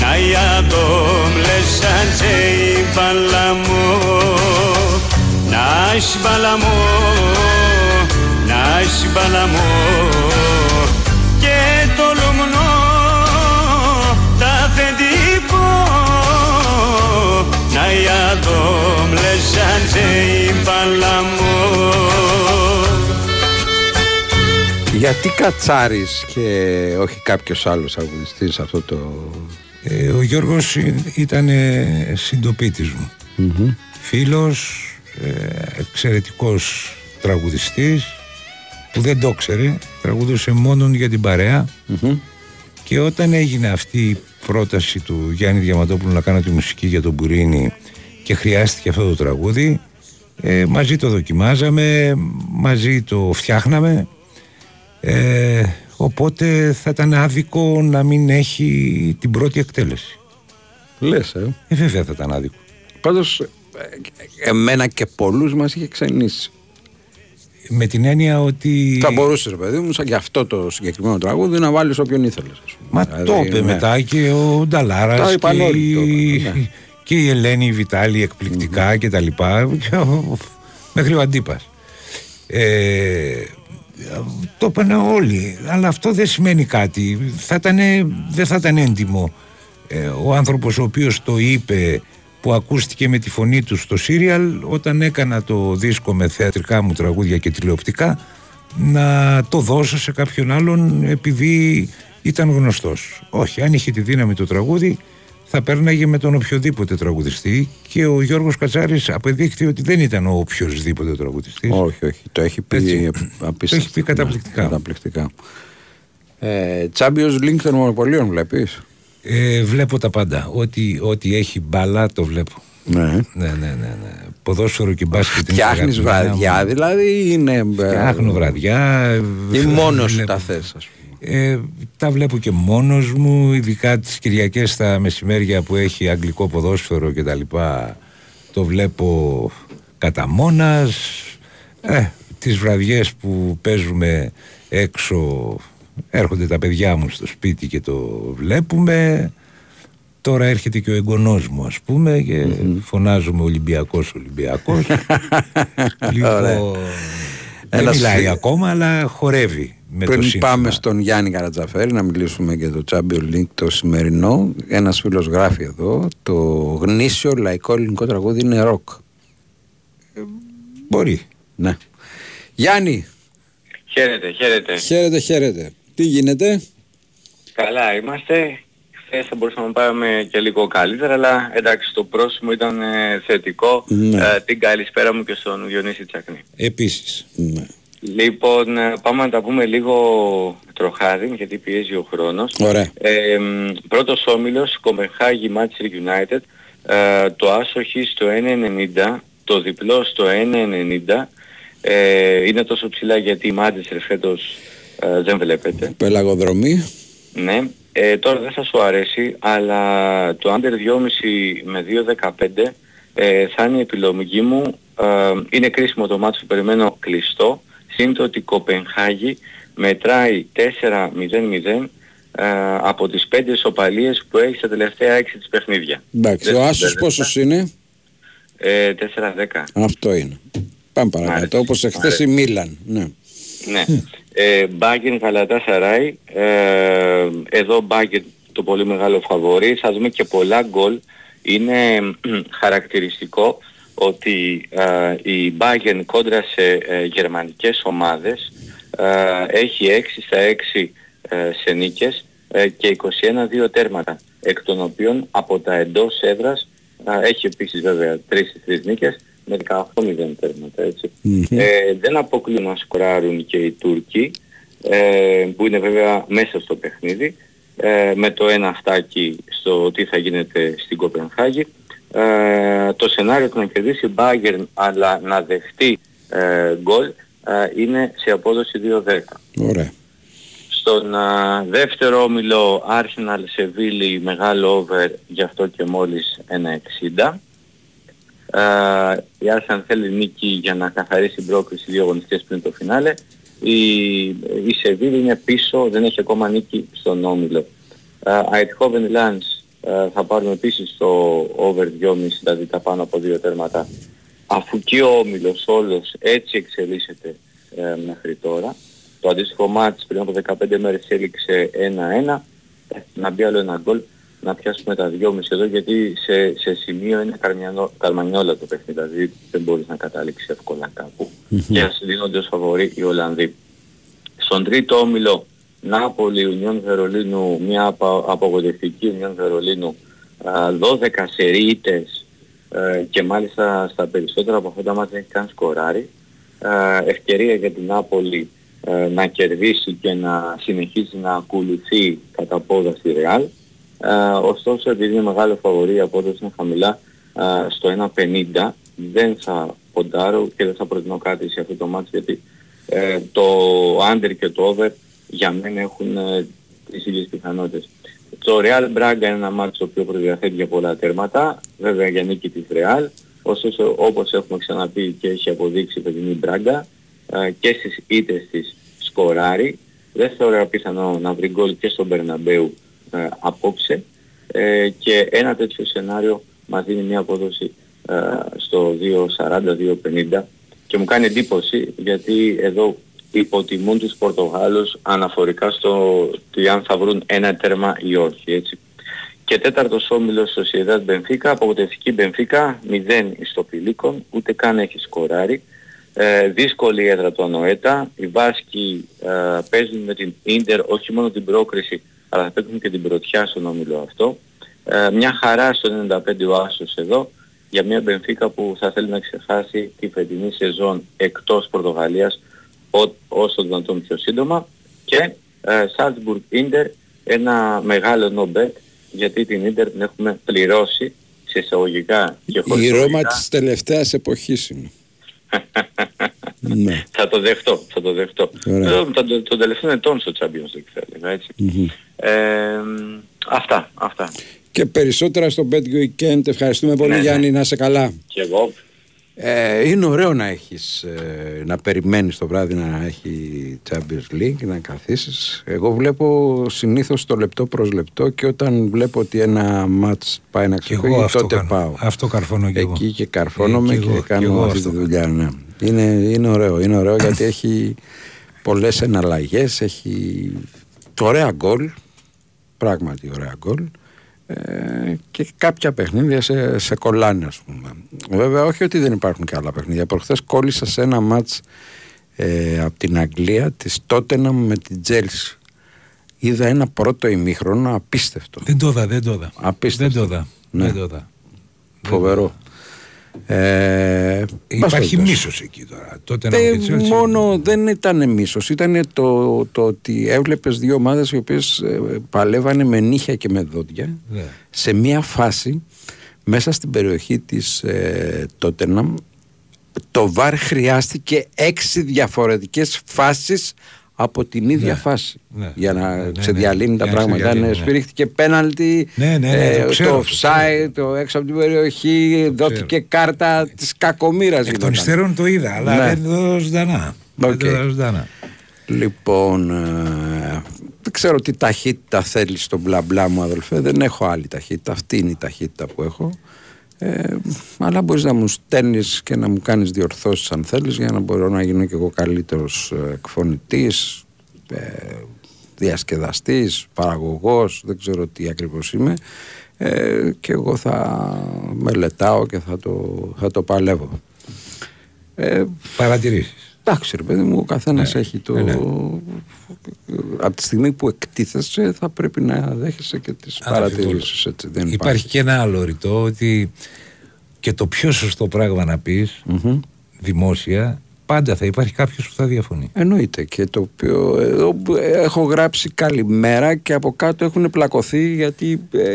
να ιατό μλεσαν τζέι παλαμό. Να σπαλαμό, να σπαλαμό και το λουμνό Γιατί Κατσάρης και όχι κάποιος άλλος αγωνιστής αυτό το... Ε, ο Γιώργος ήταν συντοπίτης μου. Φίλος, ε, εξαιρετικός τραγουδιστής που δεν το ξέρε, τραγουδούσε μόνον για την παρέα. Και όταν έγινε αυτή η πρόταση του Γιάννη Διαματόπουλου να κάνω τη μουσική για τον Μπουρίνι και χρειάστηκε αυτό το τραγούδι ε, μαζί το δοκιμάζαμε, μαζί το φτιάχναμε ε, οπότε θα ήταν άδικο να μην έχει την πρώτη εκτέλεση. Λες, ε. Ε, βέβαια θα ήταν άδικο. Πάντως, ε, εμένα και πολλούς μας είχε ξενήσει. Με την έννοια ότι. Θα μπορούσες, ρε παιδί μου, σαν και αυτό το συγκεκριμένο τραγούδι να βάλεις όποιον ήθελες. Μα το είπε μετά και ο Νταλάρας Τα και, είπαν όλοι, το η... είπαν, ναι. Και η Ελένη Βιτάλη εκπληκτικά και τα λοιπά. Και ο- Μέχρι ο Αντίπας. Ε, το είπαν όλοι. Αλλά αυτό δεν σημαίνει κάτι. Θα ήτανε- δεν θα ήταν έντιμο ε, ο άνθρωπος ο οποίος το είπε που ακούστηκε με τη φωνή του στο σύριαλ όταν έκανα το δίσκο με θεατρικά μου τραγούδια και τηλεοπτικά να το δώσω σε κάποιον άλλον επειδή ήταν γνωστός. Όχι, αν είχε τη δύναμη το τραγούδι θα πέρναγε με τον οποιοδήποτε τραγουδιστή και ο Γιώργος Κατσάρης απεδείχθη ότι δεν ήταν ο οποιοδήποτε τραγουδιστής. Όχι, όχι. Το έχει πει Έτσι. απίστευτα. Το έχει πει καταπληκτικά. Ναι, καταπληκτικά. Ε, Champions League των μονοπωλίων βλέπεις; Ε, βλέπω τα πάντα. Ό,τι, ό,τι έχει μπάλα το βλέπω. Ναι. Ναι, ναι, ναι. ναι. Ποδόσφαιρο και μπάσκετ. είναι Φτιάχνεις αγαπημένα μου. βραδιά, δηλαδή ή είναι. ε, Φτιάχνω βραδιά. Ή ε, μόνος σου βλέπω. τα θες, ας πούμε. Ε, τα βλέπω και μόνος μου, ειδικά τις Κυριακές τα μεσημέρια που έχει αγγλικό ποδόσφαιρο και τα λοιπά, το βλέπω κατά μόνας. Ε, τις βραδιές που παίζουμε έξω έρχονται τα παιδιά μου στο σπίτι και το βλέπουμε. Τώρα έρχεται και ο εγγονός μου ας πούμε και φωνάζουμε Ολυμπιακός Ολυμπιακός. λοιπόν, δεν Έλα, μιλάει σου- ακόμα αλλά χορεύει με το Πριν σύνθημα. πάμε στον Γιάννη Καρατζαφέρη να μιλήσουμε για το Champions League το σημερινό, ένας φίλος γράφει εδώ: Το γνήσιο λαϊκό ελληνικό τραγούδι είναι ροκ. Μπορεί. Ναι. Γιάννη, Χαίρετε, χαίρετε. χαίρετε, χαίρετε. Τι γίνεται, Καλά είμαστε. Χθες θα μπορούσαμε να πάμε και λίγο καλύτερα, αλλά εντάξει το πρόσημο ήταν ε, θετικό. Ναι. Ε, την καλησπέρα μου και στον Διονύση Τσακνή. Επίσης. ναι. Λοιπόν, ε, πάμε να τα πούμε λίγο τροχάδι, γιατί πιέζει ο χρόνος. Ωραία. Ε, μ, πρώτος όμιλος, Κομπεχάγη Manchester United, ε, το άσοχη στο 1.90, το διπλό στο 1.90, ε, είναι τόσο ψηλά γιατί η Manchester φέτος ε, δεν βλέπετε. Πελαγοδρομή. Ναι. Ε, τώρα δεν θα σου αρέσει, αλλά το under 2,5 με 2,15 ε, θα είναι η επιλογή μου. Ε, είναι κρίσιμο το μάτι που περιμένω κλειστό. Σύντο ότι η Κοπενχάγη μετράει 4-0-0 ε, από τις 5 ισοπαλίες που έχει στα τελευταία 6 της παιχνίδια. Εντάξει, Δεν ο Άσος μπερδεύεται. πόσος είναι, Ε, 4-10. αυτό είναι. Πάμε παρακάτω, Μάλιστα. όπως εχθές η Μίλαν. Ναι. Ναι. Ε, Μπάγκεν Καλατά Σαράι. Ε, εδώ Μπάγκεν το πολύ μεγάλο φαβορή. Θα δούμε και πολλά γκολ. Είναι μ, χαρακτηριστικό ότι ε, η Μπάγκεν κόντρα σε ε, γερμανικές ομάδες ε, έχει 6 στα 6 ε, σε νίκες ε, και 21-2 τέρματα εκ των οποίων από τα εντός έδρας ε, έχει επίσης βέβαια 3 3 νίκες με 18-0 τέρματα έτσι. Ε, δεν αποκλείουν να σκοράρουν και οι Τούρκοι ε, που είναι βέβαια μέσα στο παιχνίδι ε, με το ένα αυτάκι στο τι θα γίνεται στην Κοπενχάγη. Ε, το σενάριο του να κερδίσει Bayern αλλά να δεχτεί ε, γκολ είναι σε απόδοση 2-10. Ωραία. Στον δεύτερο όμιλο Arsenal Σεβίλη μεγάλο over γι' αυτό και μόλις 1,60. Uh, η Arsenal θέλει νίκη για να καθαρίσει την πρόκληση δύο αγωνιστές πριν το φινάλε. Η, η Σεβίλη είναι πίσω, δεν έχει ακόμα νίκη στον όμιλο. Αιτχόβεν Λάνς θα πάρουμε επίσης το over 2,5 δηλαδή τα πάνω από δύο τέρματα αφού και ο όμιλος όλος έτσι εξελίσσεται ε, μέχρι τώρα. Το αντίστοιχο μάτς πριν από 15 μέρες έληξε 1-1. Ε, να μπει άλλο ένα γκολ να πιάσουμε τα 2,5 εδώ γιατί σε, σε σημείο είναι καρμανιόλα το παιχνίδι, δηλαδή δεν μπορείς να καταλήξεις εύκολα κάπου. Mm-hmm. Και ας δίνονται ως φαβορή οι Ολλανδοί. Στον τρίτο όμιλο Νάπολη, Ουνιόν Βερολίνου, μια απογοητευτική Ουνιόν Βερολίνου, 12 σερίτες ε, και μάλιστα στα περισσότερα από αυτά τα μάτια έχει καν σκοράρει. Ευκαιρία για την Νάπολη ε, να κερδίσει και να συνεχίσει να ακολουθεί κατά πόδα στη Ρεάλ. Ωστόσο επειδή είναι μεγάλο φαβορή η απόδοση είναι χαμηλά στο 1.50 δεν θα ποντάρω και δεν θα προτείνω κάτι σε αυτό το μάτι γιατί ε, το under και το over για μένα έχουν ε, τις ίδιες πιθανότητες. Το Real Braga είναι ένα μάτι το οποίο προδιαθέτει για πολλά τέρματα, βέβαια για νίκη της Real, ωστόσο όπως έχουμε ξαναπεί και έχει αποδείξει η παιδινή Braga ε, και στις ήττες της σκοράρει, δεν θεωρώ πιθανό να βρει γκολ και στον Bernabeu ε, απόψε ε, και ένα τέτοιο σενάριο μας δίνει μια απόδοση ε, στο 2.40-2.50 και μου κάνει εντύπωση γιατί εδώ υποτιμούν τους Πορτογάλους αναφορικά στο τι αν θα βρουν ένα τέρμα ή όχι έτσι. Και τέταρτος όμιλος Σοσιεδάς Μπενφίκα, απογοητευτική Μπενφίκα, 0 στο Πηλίκον, ούτε καν έχει σκοράρει. Ε, δύσκολη έδρα του Ανοέτα, οι Βάσκοι ε, παίζουν με την Ίντερ όχι μόνο την πρόκριση αλλά θα παίξουν και την πρωτιά στον όμιλο αυτό. Ε, μια χαρά στο 95 ο Άσος εδώ για μια Μπενφίκα που θα θέλει να ξεχάσει τη φετινή σεζόν εκτός Πορτογαλίας ό, όσο δυνατόν πιο σύντομα και Σάλτσμπουργκ ε, Ίντερ ένα μεγάλο no bet γιατί την Ίντερ την έχουμε πληρώσει σε εισαγωγικά και χωρίς Η Ρώμα της τελευταίας εποχής είναι. ναι. Θα το δεχτώ, θα το δεχτώ. Τον, το, το τελευταίο ετών στο Champions League θα έλεγα, έτσι. Ε, αυτά, αυτά. Και περισσότερα στο Bet Weekend. Ευχαριστούμε πολύ ναι, Γιάννη, ναι. να είσαι καλά. Και εγώ. Ε, είναι ωραίο να έχεις, ε, να περιμένεις το βράδυ να έχει Champions League να καθίσεις. Εγώ βλέπω συνήθως το λεπτό προς λεπτό και όταν βλέπω ότι ένα μάτς πάει να ξεφύγει τότε πάω. Αυτό καρφώνω και εγώ. Εκεί και καρφώνομαι ε, και, και, κάνω αυτή τη δουλειά. Ναι. Είναι, είναι ωραίο, είναι ωραίο γιατί έχει πολλές εναλλαγές, έχει ωραία γκολ, πράγματι ωραία γκολ ε, και κάποια παιχνίδια σε, σε κολλάνε ας πούμε. Βέβαια όχι ότι δεν υπάρχουν και άλλα παιχνίδια. Προχθές κόλλησα σε ένα μάτς ε, από την Αγγλία της Τότενα με την Τζέλση. Είδα ένα πρώτο ημίχρονο απίστευτο. Δεν το είδα, δεν το είδα. Απίστευτο. Δεν το είδα. Ναι. Δεν το είδα. Φοβερό. Ε, Υπάρχει μίσος εκεί τώρα. Τότε να μόνο δεν ήταν μίσος. Ήταν το, το ότι έβλεπες δύο ομάδες οι οποίες ε, παλεύανε με νύχια και με δόντια ναι. σε μία φάση μέσα στην περιοχή της ε, Τότεναμ το ΒΑΡ χρειάστηκε έξι διαφορετικές φάσεις από την ίδια ναι, φάση. Ναι, για να ναι, ναι ξεδιαλύνει ναι, τα πράγματα. Ναι, σφυρίχτηκε πέναλτι, ε, το, το offside, το έξω από την περιοχή, δόθηκε κάρτα της κακομήρα. Εκ των υστέρων το είδα, αλλά δεν το ζωντανά. Okay. Λοιπόν, ε, δεν ξέρω τι ταχύτητα θέλεις στο μπλα μπλα μου αδελφέ, δεν έχω άλλη ταχύτητα, αυτή είναι η ταχύτητα που έχω. Ε, αλλά μπορείς να μου στέλνεις και να μου κάνεις διορθώσεις αν θέλεις για να μπορώ να γίνω και εγώ καλύτερος ε, εκφωνητής ε, διασκεδαστής, παραγωγός δεν ξέρω τι ακριβώς είμαι ε, και εγώ θα μελετάω και θα το, θα το παλεύω. Ε, Παρατηρήσεις Εντάξει, ρε παιδί μου, ο καθένας ναι, έχει το. Ναι, ναι. Από τη στιγμή που εκτίθεσαι, θα πρέπει να δέχεσαι και τις παρατηρήσεις. Υπάρχει. υπάρχει και ένα άλλο ρητό ότι και το πιο σωστό πράγμα να πεις δημόσια πάντα θα υπάρχει κάποιος που θα διαφωνεί. Εννοείται και το οποίο εδώ έχω γράψει καλημέρα και από κάτω έχουν πλακωθεί γιατί ε,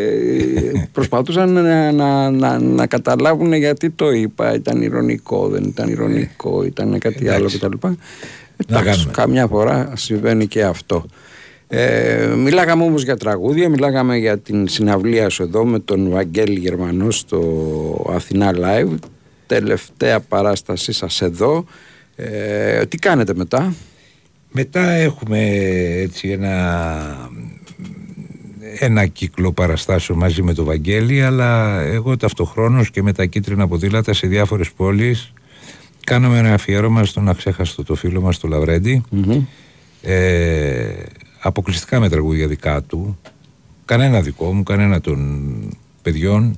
προσπαθούσαν να, να, να, να καταλάβουν γιατί το είπα. Ήταν ηρωνικό, δεν ήταν ηρωνικό, ήταν κάτι άλλο κτλ. Εντάξει, καμιά φορά συμβαίνει και αυτό. Ε, μιλάγαμε όμως για τραγούδια, μιλάγαμε για την συναυλία σου εδώ με τον Βαγγέλη Γερμανό στο Αθηνά Live τελευταία παράστασή σας εδώ ε, τι κάνετε μετά; Μετά έχουμε έτσι ένα ένα κύκλο παραστάσεων μαζί με τον Βαγγέλη αλλά εγώ ταυτοχρόνως και με τα κίτρινα ποδήλατα σε διάφορες πόλεις κάναμε ένα αφιέρωμα στον αξέχαστο το φίλο μας το λαβρεντι ε, αποκλειστικά με τραγούδια δικά του κανένα δικό μου, κανένα των παιδιών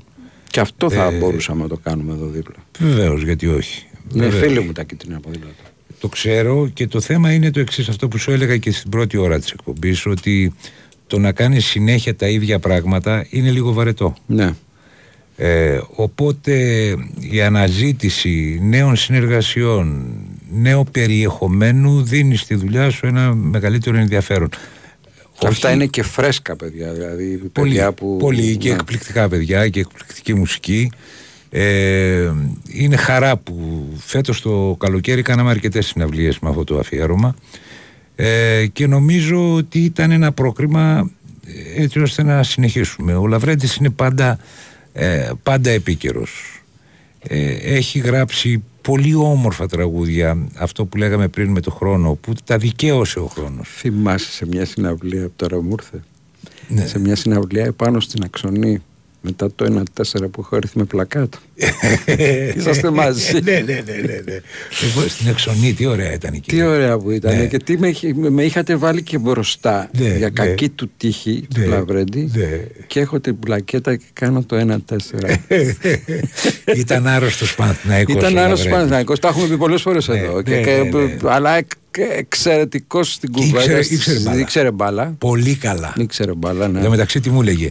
και αυτό θα ε, μπορούσαμε να το κάνουμε εδώ δίπλα. Βεβαίως, γιατί όχι. Είναι φίλοι μου τα κίτρινα ποδήλατα. Το ξέρω και το θέμα είναι το εξής, αυτό που σου έλεγα και στην πρώτη ώρα της εκπομπής, ότι το να κάνεις συνέχεια τα ίδια πράγματα είναι λίγο βαρετό. Ναι. Ε, οπότε η αναζήτηση νέων συνεργασιών, νέου περιεχομένου δίνει στη δουλειά σου ένα μεγαλύτερο ενδιαφέρον. Αυτά είναι και φρέσκα παιδιά, δηλαδή πολύ, παιδιά που... Πολύ και ναι. εκπληκτικά παιδιά και εκπληκτική μουσική. Ε, είναι χαρά που φέτος το καλοκαίρι κάναμε αρκετές συναυλίες με αυτό το αφιέρωμα ε, και νομίζω ότι ήταν ένα πρόκριμα έτσι ώστε να συνεχίσουμε. Ο Λαβρέντης είναι πάντα, ε, πάντα επίκαιρος. Ε, έχει γράψει πολύ όμορφα τραγούδια, αυτό που λέγαμε πριν με το χρόνο, που τα δικαίωσε ο χρόνος. Θυμάσαι σε μια συναυλία, τώρα μου ήρθε, ναι. σε μια συναυλία επάνω στην Αξονή, μετά το 1-4 που έχω έρθει με πλακάτ. Είσαστε μαζί. ναι, ναι, ναι, ναι, ναι. Εγώ στην Εξονή, τι ωραία ήταν εκεί. Τι ωραία που ήταν. Ναι. Και τι με, με, είχατε βάλει και μπροστά ναι, για ναι. κακή του τύχη του Λαβρέντη. Και έχω την πλακέτα και κάνω το 1-4. ήταν άρρωστος Παναθυναϊκό. Ήταν άρρωστος Παναθυναϊκό. Τα έχουμε πει πολλές φορές εδώ. Αλλά εξαιρετικός στην κουβέντα. Ήξερε μπάλα. Πολύ καλά. Ήξερε μπάλα, ναι. Εν μεταξύ τι μου έλεγε.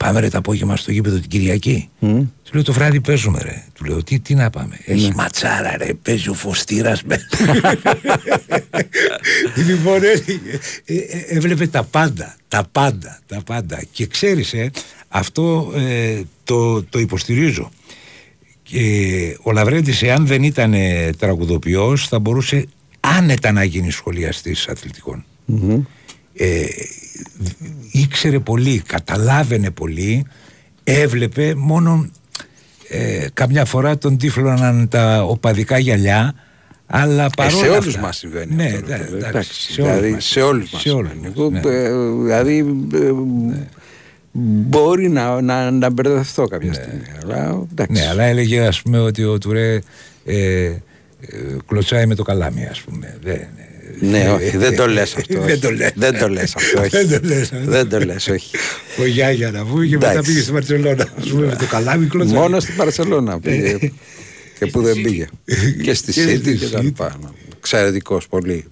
Ε, Πάμε ρε το απόγευμα στο γήπεδο την Κυριακή. Mm. Του λέω το βράδυ παίζουμε ρε. Του λέω τι, τι να πάμε. Mm. Έχει ματσάρα ρε. Παίζει ο Φωστήρας με. λοιπόν, ε, ε, ε, έβλεπε τα πάντα. Τα πάντα. Τα πάντα. Και ξέρεις, ε, αυτό ε, το, το υποστηρίζω. Και ο Λαβρέντης εάν δεν ήταν τραγουδοποιός θα μπορούσε άνετα να γίνει σχολιαστής αθλητικών. Mm-hmm. Ε, ήξερε πολύ, καταλάβαινε πολύ, έβλεπε μόνο ε, καμιά φορά τον τύφλωναν τα οπαδικά γυαλιά αλλά παρόλα ε, σε όλους μας συμβαίνει ναι, αυτό, ναι, εντάξει, σε, δηλαδή, μας, σε όλους μας, σε όλους μας ναι. Ε, δηλαδή ε, ναι. μπορεί να, να, να μπερδευτώ κάποια ναι. στιγμή αλλά, ναι, αλλά έλεγε ας πούμε ότι ο Τουρέ ε, κλωτσάει με το καλάμι ας πούμε δεν, ναι, όχι, δεν το λες αυτό. δεν το λες. Δεν το λες αυτό, όχι. δεν το λες. δεν το λες, όχι. Ο Γιάγια να βγει και μετά πήγε στη Βαρσελόνα. Α πούμε με το καλάμι κλωτσάκι. Μόνος στην Βαρσελόνα πήγε. και που δεν πήγε. και στη Σίτη και τα λοιπά. Εξαιρετικός πολύ.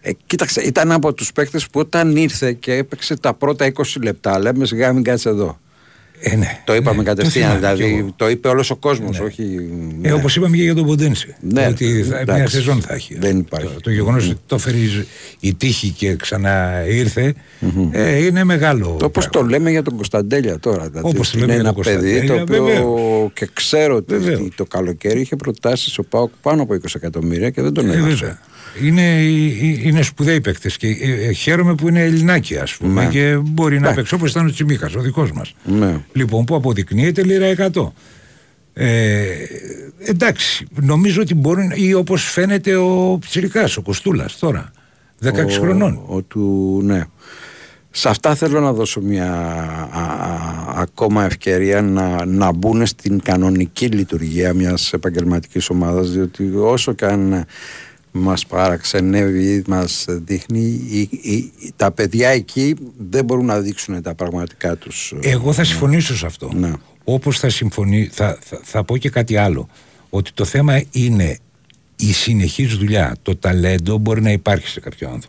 Ε, κοίταξε, ήταν από τους παίκτες που όταν ήρθε και έπαιξε τα πρώτα 20 λεπτά, λέμε σιγά μην κάτσε εδώ. Ε, ναι, το είπαμε ναι, κατευθείαν, δηλαδή το είπε όλος ο κόσμος. Ναι. Όχι... Ε, Όπως είπαμε και για τον Ποντένσε. Ναι, ότι θα, μια σεζόν θα έχει. Δεν υπάρχει. Το, το γεγονός ότι το φέρει η τύχη και ξανά ήρθε mm-hmm. ε, είναι μεγάλο. Όπως το λέμε για τον Κωνσταντέλια τώρα. Δηλαδή, Όπως το λέμε είναι για τον ένα παιδί το οποίο και ξέρω ότι το καλοκαίρι είχε προτάσεις ο Πάοκ πάνω από 20 εκατομμύρια και δεν τον ε, έδωσε είναι, είναι σπουδαίοι παίκτες και ε, ε, χαίρομαι που είναι Ελληνάκι, ας πούμε, ναι. και μπορεί να ναι. παίξει όπως ήταν ο Τσιμίχας, ο δικός μας. Ναι. Λοιπόν, που αποδεικνύεται λίρα 100. Ε, εντάξει, νομίζω ότι μπορεί, ή όπως φαίνεται ο Ψηρικά, ο Κοστούλας τώρα, 16 ο, χρονών. Ο, του, ναι. Σε αυτά θέλω να δώσω μια ακόμα ευκαιρία να, να μπουν στην κανονική λειτουργία μιας επαγγελματικής ομάδας διότι όσο και αν μας παραξενεύει, μας δείχνει. Τα παιδιά εκεί δεν μπορούν να δείξουν τα πραγματικά τους Εγώ θα συμφωνήσω σε αυτό. Ναι. όπως θα, συμφωνεί, θα, θα, θα πω και κάτι άλλο. Ότι το θέμα είναι η συνεχής δουλειά. Το ταλέντο μπορεί να υπάρχει σε κάποιο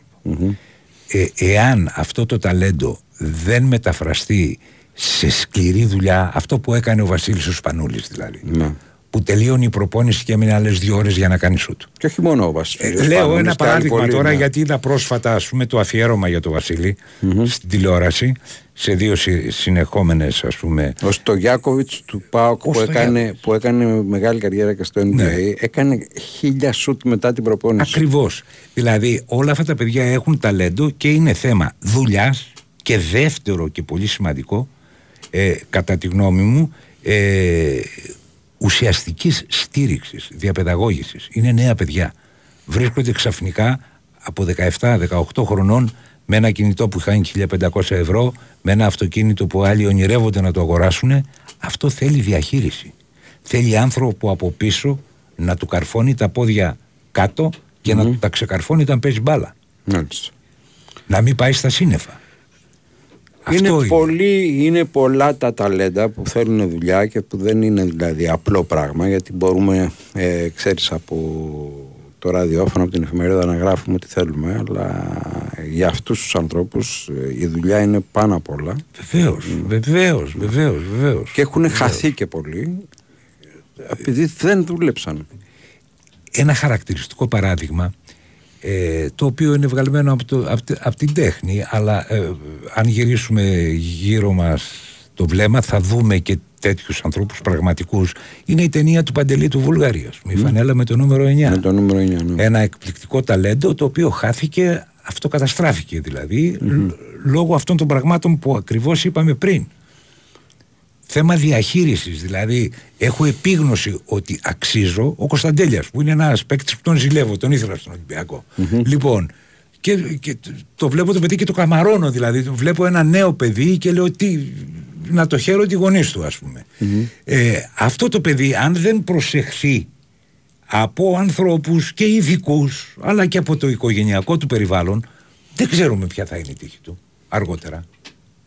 ε, εάν αυτό το ταλέντο δεν μεταφραστεί σε σκληρή δουλειά αυτό που έκανε ο Βασίλης ο Σπανούλης δηλαδή ναι που τελείωνε η προπόνηση και έμεινε άλλες δύο ώρες για να κάνει σουτ. Και όχι μόνο ο Βασίλης. Ε, λέω ένα παράδειγμα τώρα γιατί είδα πρόσφατα ας πούμε, το αφιέρωμα για τον βασιλη στην τηλεόραση σε δύο συ, συνεχόμενες ας πούμε. Ο Στογιάκοβιτς του Πάοκ που, έκανε, που έκανε μεγάλη καριέρα και στο NBA Ναι. έκανε χίλια σουτ μετά την προπόνηση. Ακριβώς. Δηλαδή όλα αυτά τα παιδιά έχουν ταλέντο και είναι θέμα δουλειάς και δεύτερο και πολύ σημαντικό ε, κατά τη γνώμη μου ε, ουσιαστικής στήριξης, διαπαιδαγώγησης. Είναι νέα παιδιά. Βρίσκονται ξαφνικά από 17-18 χρονών με ένα κινητό που χάνει 1500 ευρώ, με ένα αυτοκίνητο που άλλοι ονειρεύονται να το αγοράσουν. Αυτό θέλει διαχείριση. Θέλει άνθρωπο από πίσω να του καρφώνει τα πόδια κάτω και να του τα ξεκαρφώνει όταν παίζει μπάλα. Μάλιστα. Να μην πάει στα σύννεφα. Είναι, Αυτό είναι. πολύ, είναι πολλά τα ταλέντα που θέλουν δουλειά και που δεν είναι δηλαδή απλό πράγμα γιατί μπορούμε, ε, ξέρεις, από το ραδιόφωνο, από την εφημερίδα να γράφουμε ό,τι θέλουμε αλλά για αυτούς τους ανθρώπους ε, η δουλειά είναι πάνω απ' όλα Βεβαίως, βεβαίως, βεβαίως, βεβαίως. και έχουν χαθεί και πολύ επειδή δεν δούλεψαν. Ένα χαρακτηριστικό παράδειγμα ε, το οποίο είναι βγαλμένο από, το, από, τη- από την τέχνη αλλά ε, αν γυρίσουμε γύρω μας το βλέμμα θα δούμε και τέτοιους ανθρώπους πραγματικούς είναι η ταινία του Παντελή του Βουλγαρίας η φανέλα με το νούμερο 9 Με το νούμερο 9. Ναι. ένα εκπληκτικό ταλέντο το οποίο χάθηκε, αυτό καταστράφηκε δηλαδή, λ- λόγω αυτών των πραγμάτων που ακριβώς είπαμε πριν. Θέμα διαχείρισης, δηλαδή έχω επίγνωση ότι αξίζω. Ο Κωνσταντέλιας που είναι ένας παίκτης που τον ζηλεύω, τον ήθελα στον ολυμπιακο Λοιπόν, και, και το βλέπω το παιδί και το καμαρώνω δηλαδή, βλέπω ένα νέο παιδί και λέω τι, να το χαίρω τη γονείς του ας πούμε. Ε, αυτό το παιδί αν δεν προσεχθεί από ανθρώπους και ειδικούς, αλλά και από το οικογενειακό του περιβάλλον δεν ξέρουμε ποια θα είναι η τύχη του αργότερα.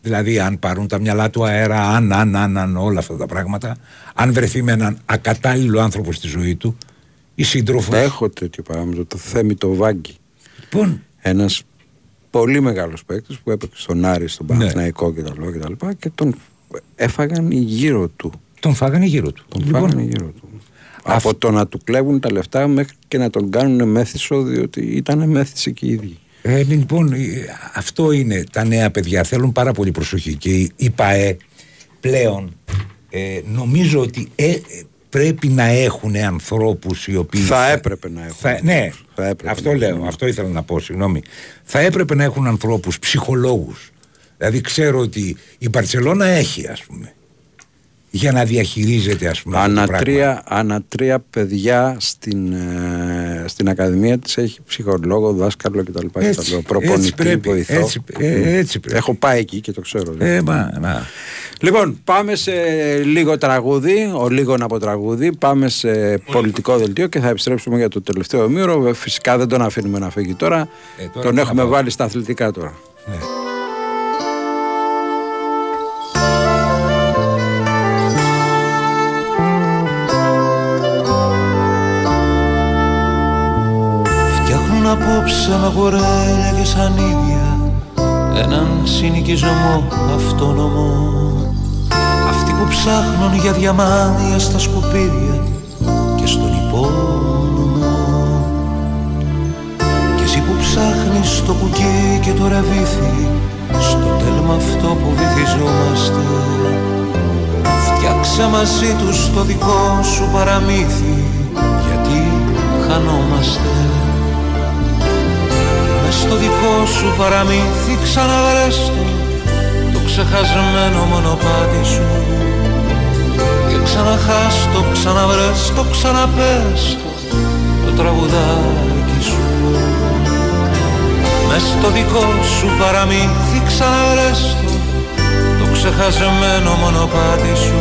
Δηλαδή αν πάρουν τα μυαλά του αέρα, αν, αν, αν, αν όλα αυτά τα πράγματα, αν βρεθεί με έναν ακατάλληλο άνθρωπο στη ζωή του, η σύντροφος. Έχω τέτοιο παράδειγμα, το Θέμη το Βάγκη. Λοιπόν, Ένας πολύ μεγάλος παίκτης που έπαιξε στον Άρη, στον Ναι. Παναθηναϊκό και τα λοιπά και τα λοιπά και τον έφαγαν γύρω του. τον φάγανε γύρω του. Τον λοιπόν, φάγανε γύρω του. Από το να του κλέβουν τα λεφτά μέχρι και να τον κάνουν μέθησο διότι ήταν μέθηση και οι ίδιοι. Ε, λοιπόν, ε, αυτό είναι τα νέα παιδιά. Θέλουν πάρα πολύ προσοχή. Και η- η ΠαΕ πλέον ε, νομίζω ότι ε, ε, πρέπει να έχουν ανθρώπους οι οποίοι... Θα έπρεπε να έχουν. Θα, ναι, Θα έπρεπε αυτό να λέω, έχουν. αυτό ήθελα να πω, συγγνώμη. Θα έπρεπε να έχουν ανθρώπους, ψυχολόγους. Δηλαδή ξέρω ότι η Μπαρτσελώνα έχει, ας πούμε, για να διαχειρίζεται, ας πούμε, αυτό το πράγμα. Ανατρία, ανατρία παιδιά στην, ε, στην Ακαδημία της έχει ψυχολόγο, δάσκαλο κτλ. Έτσι, κτλ. Προπονητή, έτσι πρέπει, βοηθό. έτσι, ε, έτσι πρέπει. Έχω πάει εκεί και το ξέρω. Ε, μα, να. Λοιπόν, πάμε σε λίγο τραγούδι, ο λίγο από τραγούδι. Πάμε σε πολιτικό δελτίο και θα επιστρέψουμε για το τελευταίο ημίωρο. Φυσικά δεν τον αφήνουμε να φύγει τώρα. Ε, τώρα τον τι έχουμε να πω. βάλει στα αθλητικά τώρα. Ναι. Απόψε με γορέλια και σανίδια έναν συνοικισμό αυτόνομο. Αυτοί που ψάχνουν για διαμάντια στα σκουπίδια και στον υπόνομο. Και εσύ που ψάχνεις το κουκί και το ραβίθι στο τέλμα αυτό που βυθιζόμαστε. Φτιάξε μαζί τους το δικό σου παραμύθι γιατί χανόμαστε Μες στο δικό σου παραμύθι ξαναβρες το το ξεχασμένο μονοπάτι σου. Και ξαναχάς το, ξαναβρες το, ξαναπες το το τραγουδάκι σου. Μες στο δικό σου παραμύθι ξαναβρες το το ξεχασμένο μονοπάτι σου.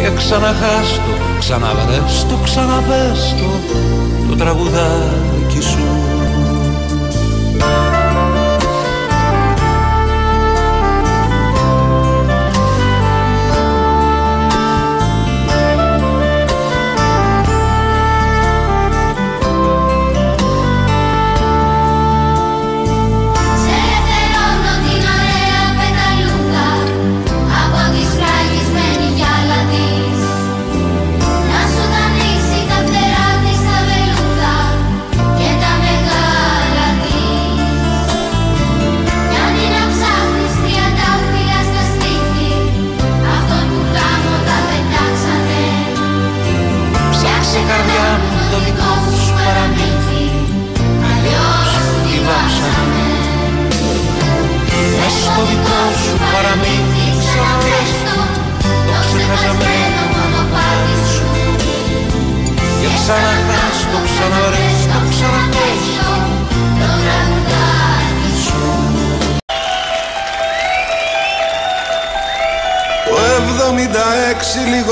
Και ξαναχάς το, ξαναβρες το, ξαναπες το το τραγουδάκι σου Σε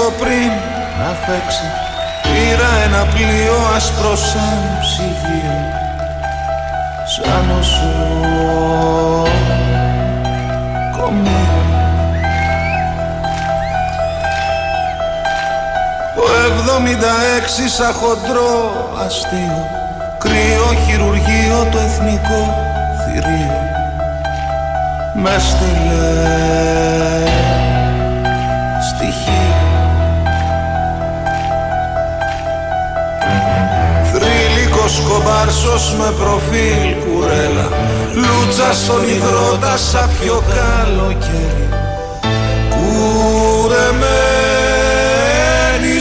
λίγο πριν να φέξει Πήρα ένα πλοίο άσπρο σαν ψυγείο Σαν νοσοκομείο Το 76 σαν χοντρό αστείο Κρύο χειρουργείο το εθνικό θηρίο. Με στείλε κομπάρσος με προφίλ κουρέλα. Λούτσα στον υδρότα σαν πιο καλοκαίρι. Κουρεμένης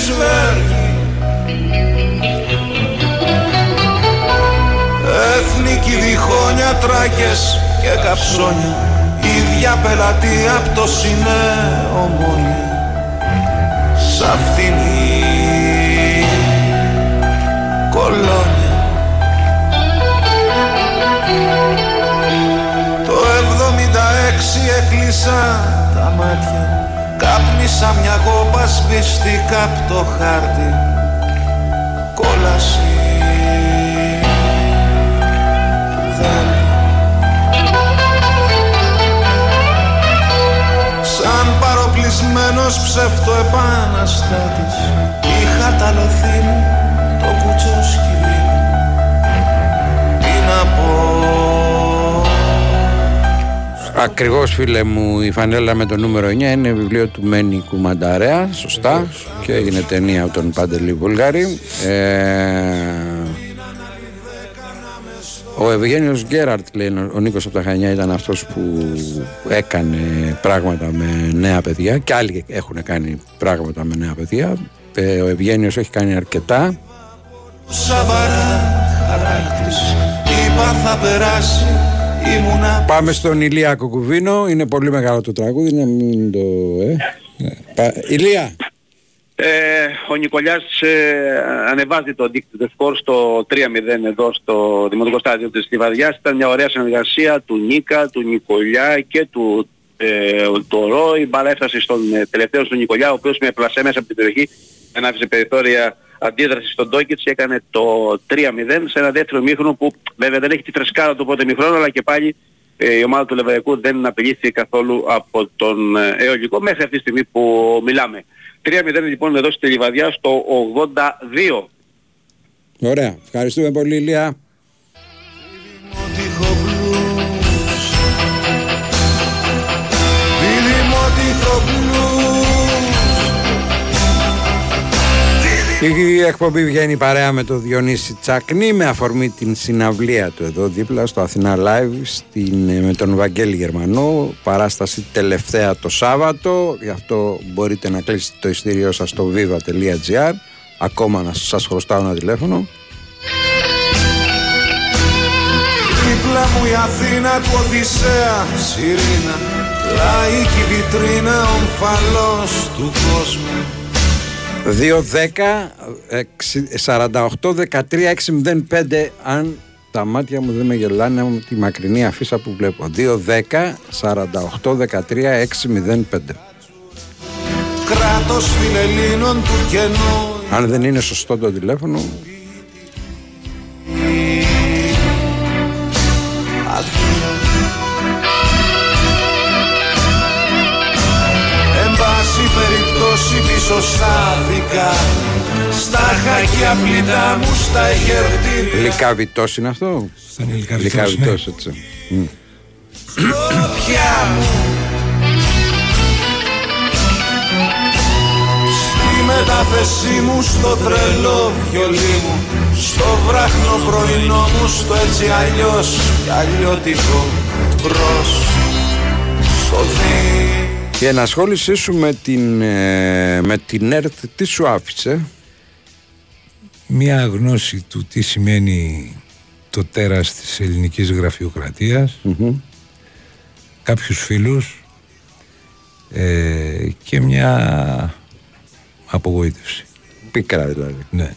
σβέργη Εθνική διχόνια, τράκες και καψόνια. Ίδια πελατεία απ' το σινέ ομόνια Σ' αυτήν η έκλεισα τα μάτια Κάπνισα μια κόπα σβηστικά απ' το χάρτη. Κόλαση. Του δάλτη Σαν παροπλισμένος ψεύτο επαναστάτης Είχα ταλωθεί μου το κουτσό σκυλί μου Τι να πω Ακριβώς φίλε μου η φανέλα με το νούμερο 9 είναι βιβλίο του Μένη Κουμανταρέα, σωστά και έγινε ταινία από τον Παντελή Βουλγάρη. Ε, Ο Ευγένιος Γκέραρτ λέει ο Νίκος από τα Χανιά ήταν αυτός που έκανε πράγματα με νέα παιδιά και άλλοι έχουν κάνει πράγματα με νέα παιδιά. Ε, Ο Ευγένιος έχει κάνει αρκετά. Σαβαρά χαράκτης Είπα θα περάσει Ήμουνα Πάμε στον Ηλία Κουκουβίνο. Είναι πολύ μεγάλο το τραγούδι, να μην το. Ε. Πα- Ηλία, Ε, ο Νικολιάς ε, ανεβάζει το δίκτυο του σκορ στο 3-0 εδώ στο Δημοτικό Στάδιο της Λιβαδιάς. Ήταν μια ωραία συνεργασία του Νίκα, του Νικολιά και του ε, το Ρο. Η μπάλα έφτασε στον ε, τελευταίο του Νικολιά, ο οποίος με πλασέ μέσα από την περιοχή δεν άφησε περιθώρια αντίδραση στον Τόκιτς και έκανε το 3-0 σε ένα δεύτερο μήχρονο που βέβαια δεν έχει τη φρεσκάδα του πρώτο μήχρονο αλλά και πάλι ε, η ομάδα του Λεβαϊκού δεν απειλήθηκε καθόλου από τον ε, Εωλικό μέχρι αυτή τη στιγμή που μιλάμε. 3-0 λοιπόν εδώ στη Λιβαδιά στο 82. ωραία. Ευχαριστούμε πολύ, Ηλία. Η εκπομπή βγαίνει παρέα με το Διονύση Τσακνή με αφορμή την συναυλία του εδώ δίπλα στο Αθηνά Live στην, με τον Βαγγέλη Γερμανό. Παράσταση τελευταία το Σάββατο. Γι' αυτό μπορείτε να κλείσετε το ειστήριό σας στο viva.gr ακόμα να σας χρωστάω ένα τηλέφωνο. Δίπλα μου η Αθήνα του Οδυσσέα Σιρήνα Λαϊκή βιτρίνα ομφαλός του κόσμου 2-10 48-13-605 αν τα μάτια μου δεν με γελάνε με τη μακρινή αφίσα που βλέπω. 2-10 48-13-605 Κράτος φιλελλήνων του κενού. Αν δεν είναι σωστό το τηλέφωνο περιπτώσει πίσω στα δικά. Στα χακιά πλήτα μου στα εγερτήρια Λικαβητός είναι αυτό; Σαν υλικά βιτός, ναι. Λικαβητός έτσι. Μμ. Πια μου. Στη μετάθεσή μου στο τρελό βιολί μου Στο βράχνο πρωινό μου στο έτσι αλλιώς κι αλλιώτικο μπρος. Στο δι Η ενασχόλησή σου με την, ε, με την ΕΡΤ τι σου άφησε; Μία γνώση του τι σημαίνει το τέρας της ελληνικής γραφειοκρατίας κάποιους φίλους ε, και μια απογοήτευση. Πίκρα δηλαδή Ναι.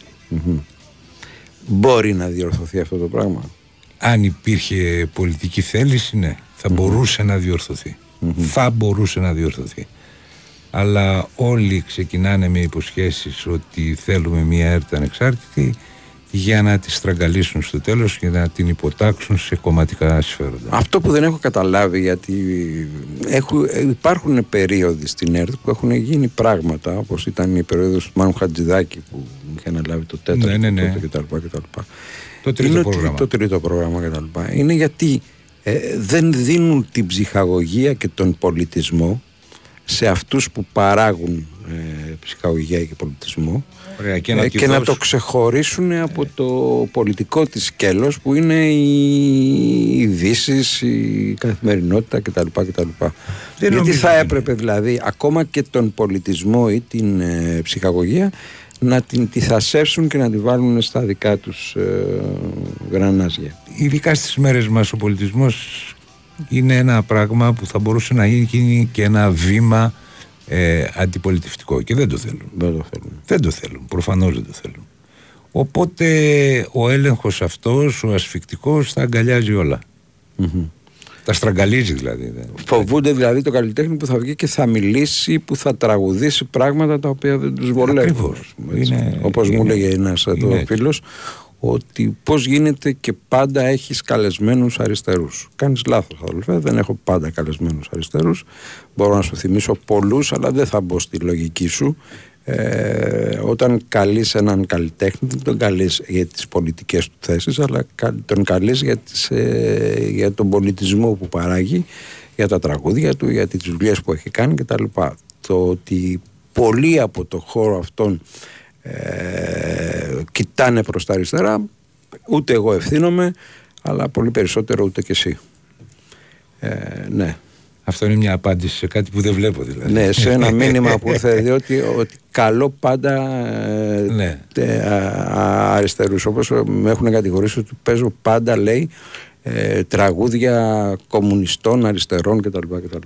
Μπορεί να διορθωθεί αυτό το πράγμα; Αν υπήρχε πολιτική θέληση, ναι, θα μπορούσε να διορθωθεί. Θα μπορούσε να διορθωθεί. αλλά όλοι ξεκινάνε με υποσχέσεις ότι θέλουμε μια ΕΡΤ ανεξάρτητη για να τη στραγγαλίσουν στο τέλος και να την υποτάξουν σε κομματικά συμφέροντα. Αυτό που δεν έχω καταλάβει γιατί έχουν, υπάρχουν περίοδοι στην ΕΡΤ που έχουν γίνει πράγματα όπως ήταν η περίοδος του Μάνου Χατζηδάκη που είχε αναλάβει το τέταρτο Ναι, ναι, ναι. τότε κτλ. κτλ. Το τρίτο είναι ότι- πρόγραμμα. Το τρίτο πρόγραμμα κτλ. Είναι γιατί ε, δεν δίνουν την ψυχαγωγία και τον πολιτισμό σε αυτούς που παράγουν ε, ψυχαγωγία και πολιτισμό Ωραία, και ε, να, και τη να δώσουν- το ξεχωρίσουν από το πολιτικό της σκέλος που είναι οι ειδήσεις, η καθημερινότητα κτλ. κτλ. Γιατί νομίζω θα ότι έπρεπε δηλαδή ακόμα και τον πολιτισμό ή την ε, ψυχαγωγία να την τυθασεύσουν και να τη βάλουν στα δικά τους ε, γρανάζια. Ειδικά στις μέρες μας ο πολιτισμός είναι ένα πράγμα που θα μπορούσε να γίνει και ένα βήμα ε, αντιπολιτευτικό και δεν το θέλουν. Δεν το θέλουν. Δεν το θέλουν, προφανώς δεν το θέλουν. Οπότε ο έλεγχος αυτός, ο ασφικτικός θα αγκαλιάζει όλα. Τα στραγγαλίζει δηλαδή. δεν- Φοβούνται δηλαδή το καλλιτέχνη που θα βγει και θα μιλήσει, που θα τραγουδήσει πράγματα τα οποία δεν τους βολεύουν. Ακριβώς. ας πούμε, έτσι. Είναι- Όπως μου είναι- έλεγε ένας εδώ είναι έτσι. φίλος, ότι πώς γίνεται και πάντα έχεις καλεσμένους αριστερούς. Κάνεις λάθος αδελφέ, δεν έχω πάντα καλεσμένους αριστερούς. Μπορώ να σου θυμίσω πολλούς, αλλά δεν θα μπω στη λογική σου. Ε, όταν καλείς έναν καλλιτέχνη δεν τον καλείς για τις πολιτικές του θέσεις αλλά κα- τον καλείς για, τις, ε, για τον πολιτισμό που παράγει για τα τραγούδια του, για τις δουλειές που έχει κάνει κτλ. Το ότι πολλοί από το χώρο αυτόν ε, κοιτάνε προς τα αριστερά ούτε εγώ ευθύνομαι αλλά πολύ περισσότερο ούτε και εσύ ε, ναι Αυτό είναι μια απάντηση σε κάτι που δεν βλέπω δηλαδή. ναι, σε ένα μήνυμα που ήρθε διότι ότι καλό πάντα ε, Ναι. τε- α- α- αριστερούς όπως με έχουν κατηγορήσει ότι παίζω πάντα λέει ε, τραγούδια κομμουνιστών, αριστερών κτλ. κτλ.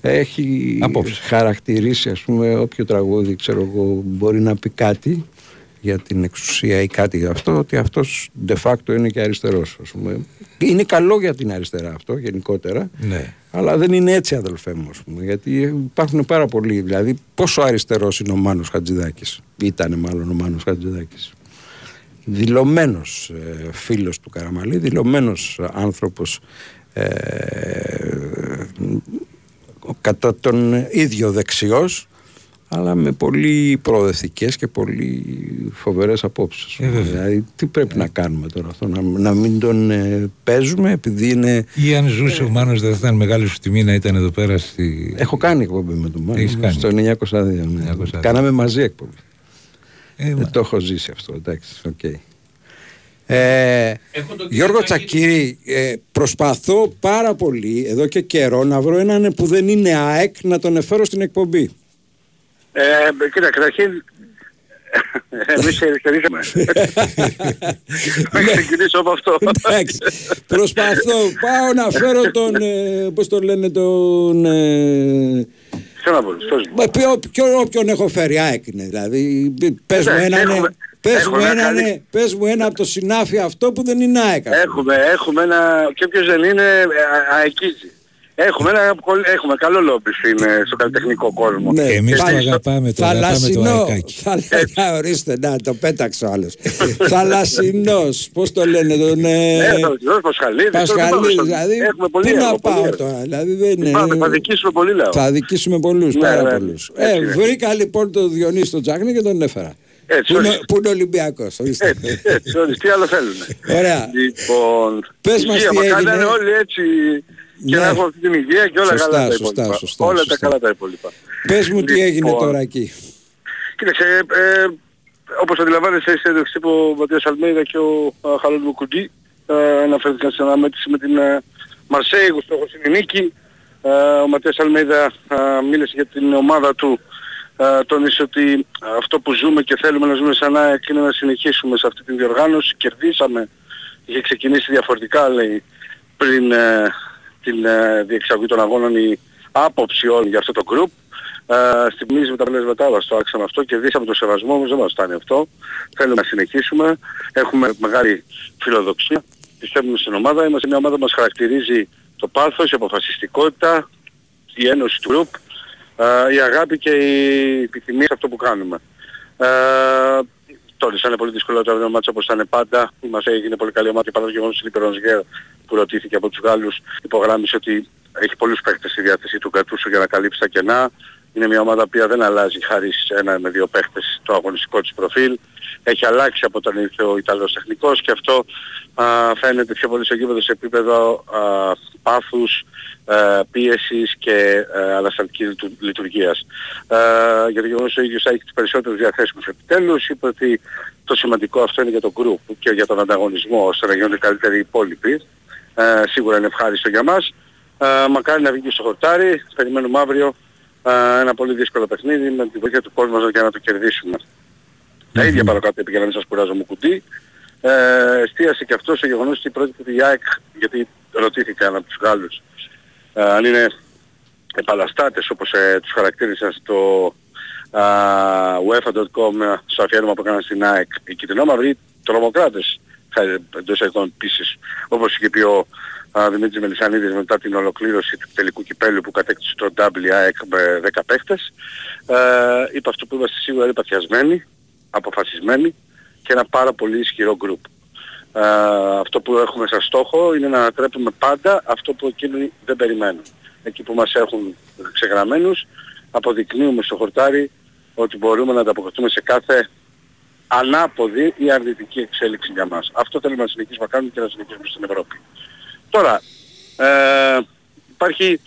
Έχει Απόψε. χαρακτηρίσει ας πούμε όποιο τραγούδι ξέρω εγώ μπορεί να πει κάτι για την εξουσία ή κάτι για αυτό ότι αυτός de facto είναι και αριστερός ας πούμε. Είναι καλό για την αριστερά αυτό γενικότερα Ναι. Αλλά δεν είναι έτσι αδελφέ μου, ας πούμε, γιατί υπάρχουν πάρα πολλοί. Δηλαδή, πόσο αριστερός είναι ο Μάνος Χατζηδάκης, ήταν μάλλον ο Μάνος Χατζηδάκης. Δηλωμένος ε, φίλος του Καραμαλή, δηλωμένος άνθρωπος ε, κατά τον ίδιο δεξιός, αλλά με πολύ προοδευτικές και πολύ φοβερές απόψεις. Ε, βέβαια. δηλαδή, τι πρέπει να κάνουμε τώρα αυτό, να, να μην τον ε, παίζουμε επειδή είναι Ή αν ζούσε ο Μάνος δεν θα ήταν μεγάλη σου τιμή να ήταν εδώ πέρα στη... Έχω κάνει εκπομπή με τον Μάνο. Έχεις κάνει. Στο 902. ναι. 902. Κάναμε μαζί εκπομπή. Ε, μα- Δεν το έχω ζήσει αυτό. Εντάξει, οκ. Ε, Γιώργο Τσακύρη, ε, προσπαθώ πάρα πολύ εδώ και καιρό να βρω έναν που δεν είναι ΑΕΚ να τον εφέρω στην εκπομπή. Ε, κοίτα, καταρχήν, εμείς ερχερίσαμε. Να ξεκινήσω από αυτό. Εντάξει, προσπαθώ. Πάω να φέρω τον, ε, πώς το λένε, τον... Ε, Ποιο να πω, πες μου. Μα ποιο, ποιο, όποιον έχω φέρει, ΑΕΚ είναι δηλαδή. Πες μου, Εντάξει, έναν, έχουμε- πες, έχουμε μου ένα έναν, καλή- πες μου ένα από το συνάφι αυτό που δεν είναι ΑΕΚ. ας πούμε. Έχουμε, έχουμε ένα, και όποιος δεν είναι, ε, α- αεκίζει. Έχουμε ένα, πολύ- έχουμε καλό λόμπι στην, ε, στο καλλιτεχνικό κόσμο. Ναι, Εμείς το πάλι αγαπάμε, το αγαπάμε το Θαλασσινό, αεκάκι. θα λέγα, ορίστε, να το πέταξε ο άλλος. Θαλασσινός, πώς το λένε, τον... Ε, Ε, το Γιώργος Πασχαλίδης, τώρα δεν Πασχαλίδη, πάμε στο- δηλαδή, Έχουμε πολύ πού να έργο, πολύ πάω έργο. τώρα, δηλαδή δεν είναι... Πάμε, θα δικήσουμε πολύ λαό. Θα δικήσουμε πολλούς, Ναι, πάρα ναι, πολλούς. έτσι Ε, είναι. βρήκα λοιπόν τον Διονύση τον Τζάκνη και τον έφερα. Έτσι, Που είναι, όχι. που είναι Ολυμπιακός, ορίστε. Έτσι, έτσι, όλοι, τι άλλο θέλουν. Ωραία. Λοιπόν, Πες μας υγεία, τι μα έγινε. κάνανε όλοι έτσι και Ναι. να έχουμε αυτή την υγεία και όλα Σωστά, καλά τα σωστά, υπόλοιπα. σωστά, όλα σωστά. τα καλά τα υπόλοιπα. Πες μου τι έγινε Λοιπόν, τώρα εκεί. Κοίταξε, ε, όπως αντιλαμβάνεσαι, σε συνέντευξη ο Ματίας Αλμέιδα και ο ε, Χαλόν Μουκουντή ε, αναφέρθηκαν σε αναμέτρηση με την ε, Μαρσέη, που στόχος είναι η νίκη. Ε, ο Ματίας Αλμέιδα ε, μίλησε για την ομάδα του, ε, τόνισε ότι αυτό που ζούμε και θέλουμε να ζούμε σαν ΑΕΚ είναι να συνεχίσουμε σε αυτή την διοργάνωση. Κερδίσαμε, είχε ξεκινήσει διαφορετικά λέει πριν ε, την ε, διεξαγωγή των αγώνων η άποψη όλη για αυτό το group. Ε, στιγμίζει τα πλέσματά μας το άξαμε αυτό, κερδίσαμε το σεβασμό όμως δεν μας φτάνει αυτό. Θέλουμε να συνεχίσουμε, έχουμε μεγάλη φιλοδοξία, πιστεύουμε στην ομάδα, είμαστε μια ομάδα που μας χαρακτηρίζει το πάθος, η αποφασιστικότητα, η ένωση του group, Ε, η αγάπη και η επιθυμία σε αυτό που κάνουμε. Ε, Τώρα είναι πολύ δύσκολο το μάτς όπως ήταν πάντα. Μας έγινε πολύ καλή ομάδα και παρά το γεγονός ότι η Γκέρ που ρωτήθηκε από τους Γάλλους υπογράμμισε ότι έχει πολλούς παίχτες στη διάθεση του Κατούσου για να καλύψει τα κενά. Είναι μια ομάδα που δεν αλλάζει χάρη σε ένα με δύο παίχτες το αγωνιστικό της προφίλ. Έχει αλλάξει από όταν ήρθε ο Ιταλός τεχνικός και αυτό α, φαίνεται πιο πολύ στο γήπεδο σε επίπεδο α, πάθους, ε, πίεσης και ε, ανασταλτικής λειτου- λειτουργίας. Ε, για το γεγονός ο ίδιος θα έχει τις περισσότερες διαθέσιμους επιτέλους, είπε ότι το σημαντικό αυτό είναι για τον group και για τον ανταγωνισμό ώστε να γίνονται καλύτεροι οι υπόλοιποι. Ε, σίγουρα είναι ευχάριστο για μας. Ε, μακάρι να βγει στο χορτάρι, περιμένουμε αύριο ε, ένα πολύ δύσκολο παιχνίδι με τη βοήθεια του κόσμου μας για να το κερδίσουμε. Τα ίδια πάνω κάτω είπε για να μην σας κουράζω μου κουτί. Ε, εστίασε και αυτό στο γεγονός ότι πρόκειται η ΑΕΚ, γιατί ρωτήθηκαν από τους Γάλλους, ε, αν είναι επαναστάτες όπως ε, τους χαρακτήρισαν στο ε, UEFA.com στο αφιέρωμα που έκαναν στην ΑΕΚ. Οι κυτρινόμαυροι τρομοκράτες χάρη εντός εικόνων επίσης όπως είχε πει ο α, Δημήτρης Μελισανίδης μετά την ολοκλήρωση του τελικού κυπέλου που κατέκτησε το W ΑΕΚ με 10 παίχτες. Ε, είπε αυτό που είμαστε σίγουρα είναι παθιασμένοι, αποφασισμένοι και ένα πάρα πολύ ισχυρό γκρουπ. Ε, αυτό που έχουμε σαν στόχο είναι να ανατρέπουμε πάντα αυτό που εκείνοι δεν περιμένουν. Εκεί που μας έχουν ξεγραμμένους αποδεικνύουμε στο χορτάρι ότι μπορούμε να ανταποκριθούμε σε κάθε ανάποδη ή αρνητική εξέλιξη για μας. Αυτό θέλουμε να συνεχίσουμε να κάνουμε και να συνεχίσουμε στην Ευρώπη. Τώρα, ε, υπάρχει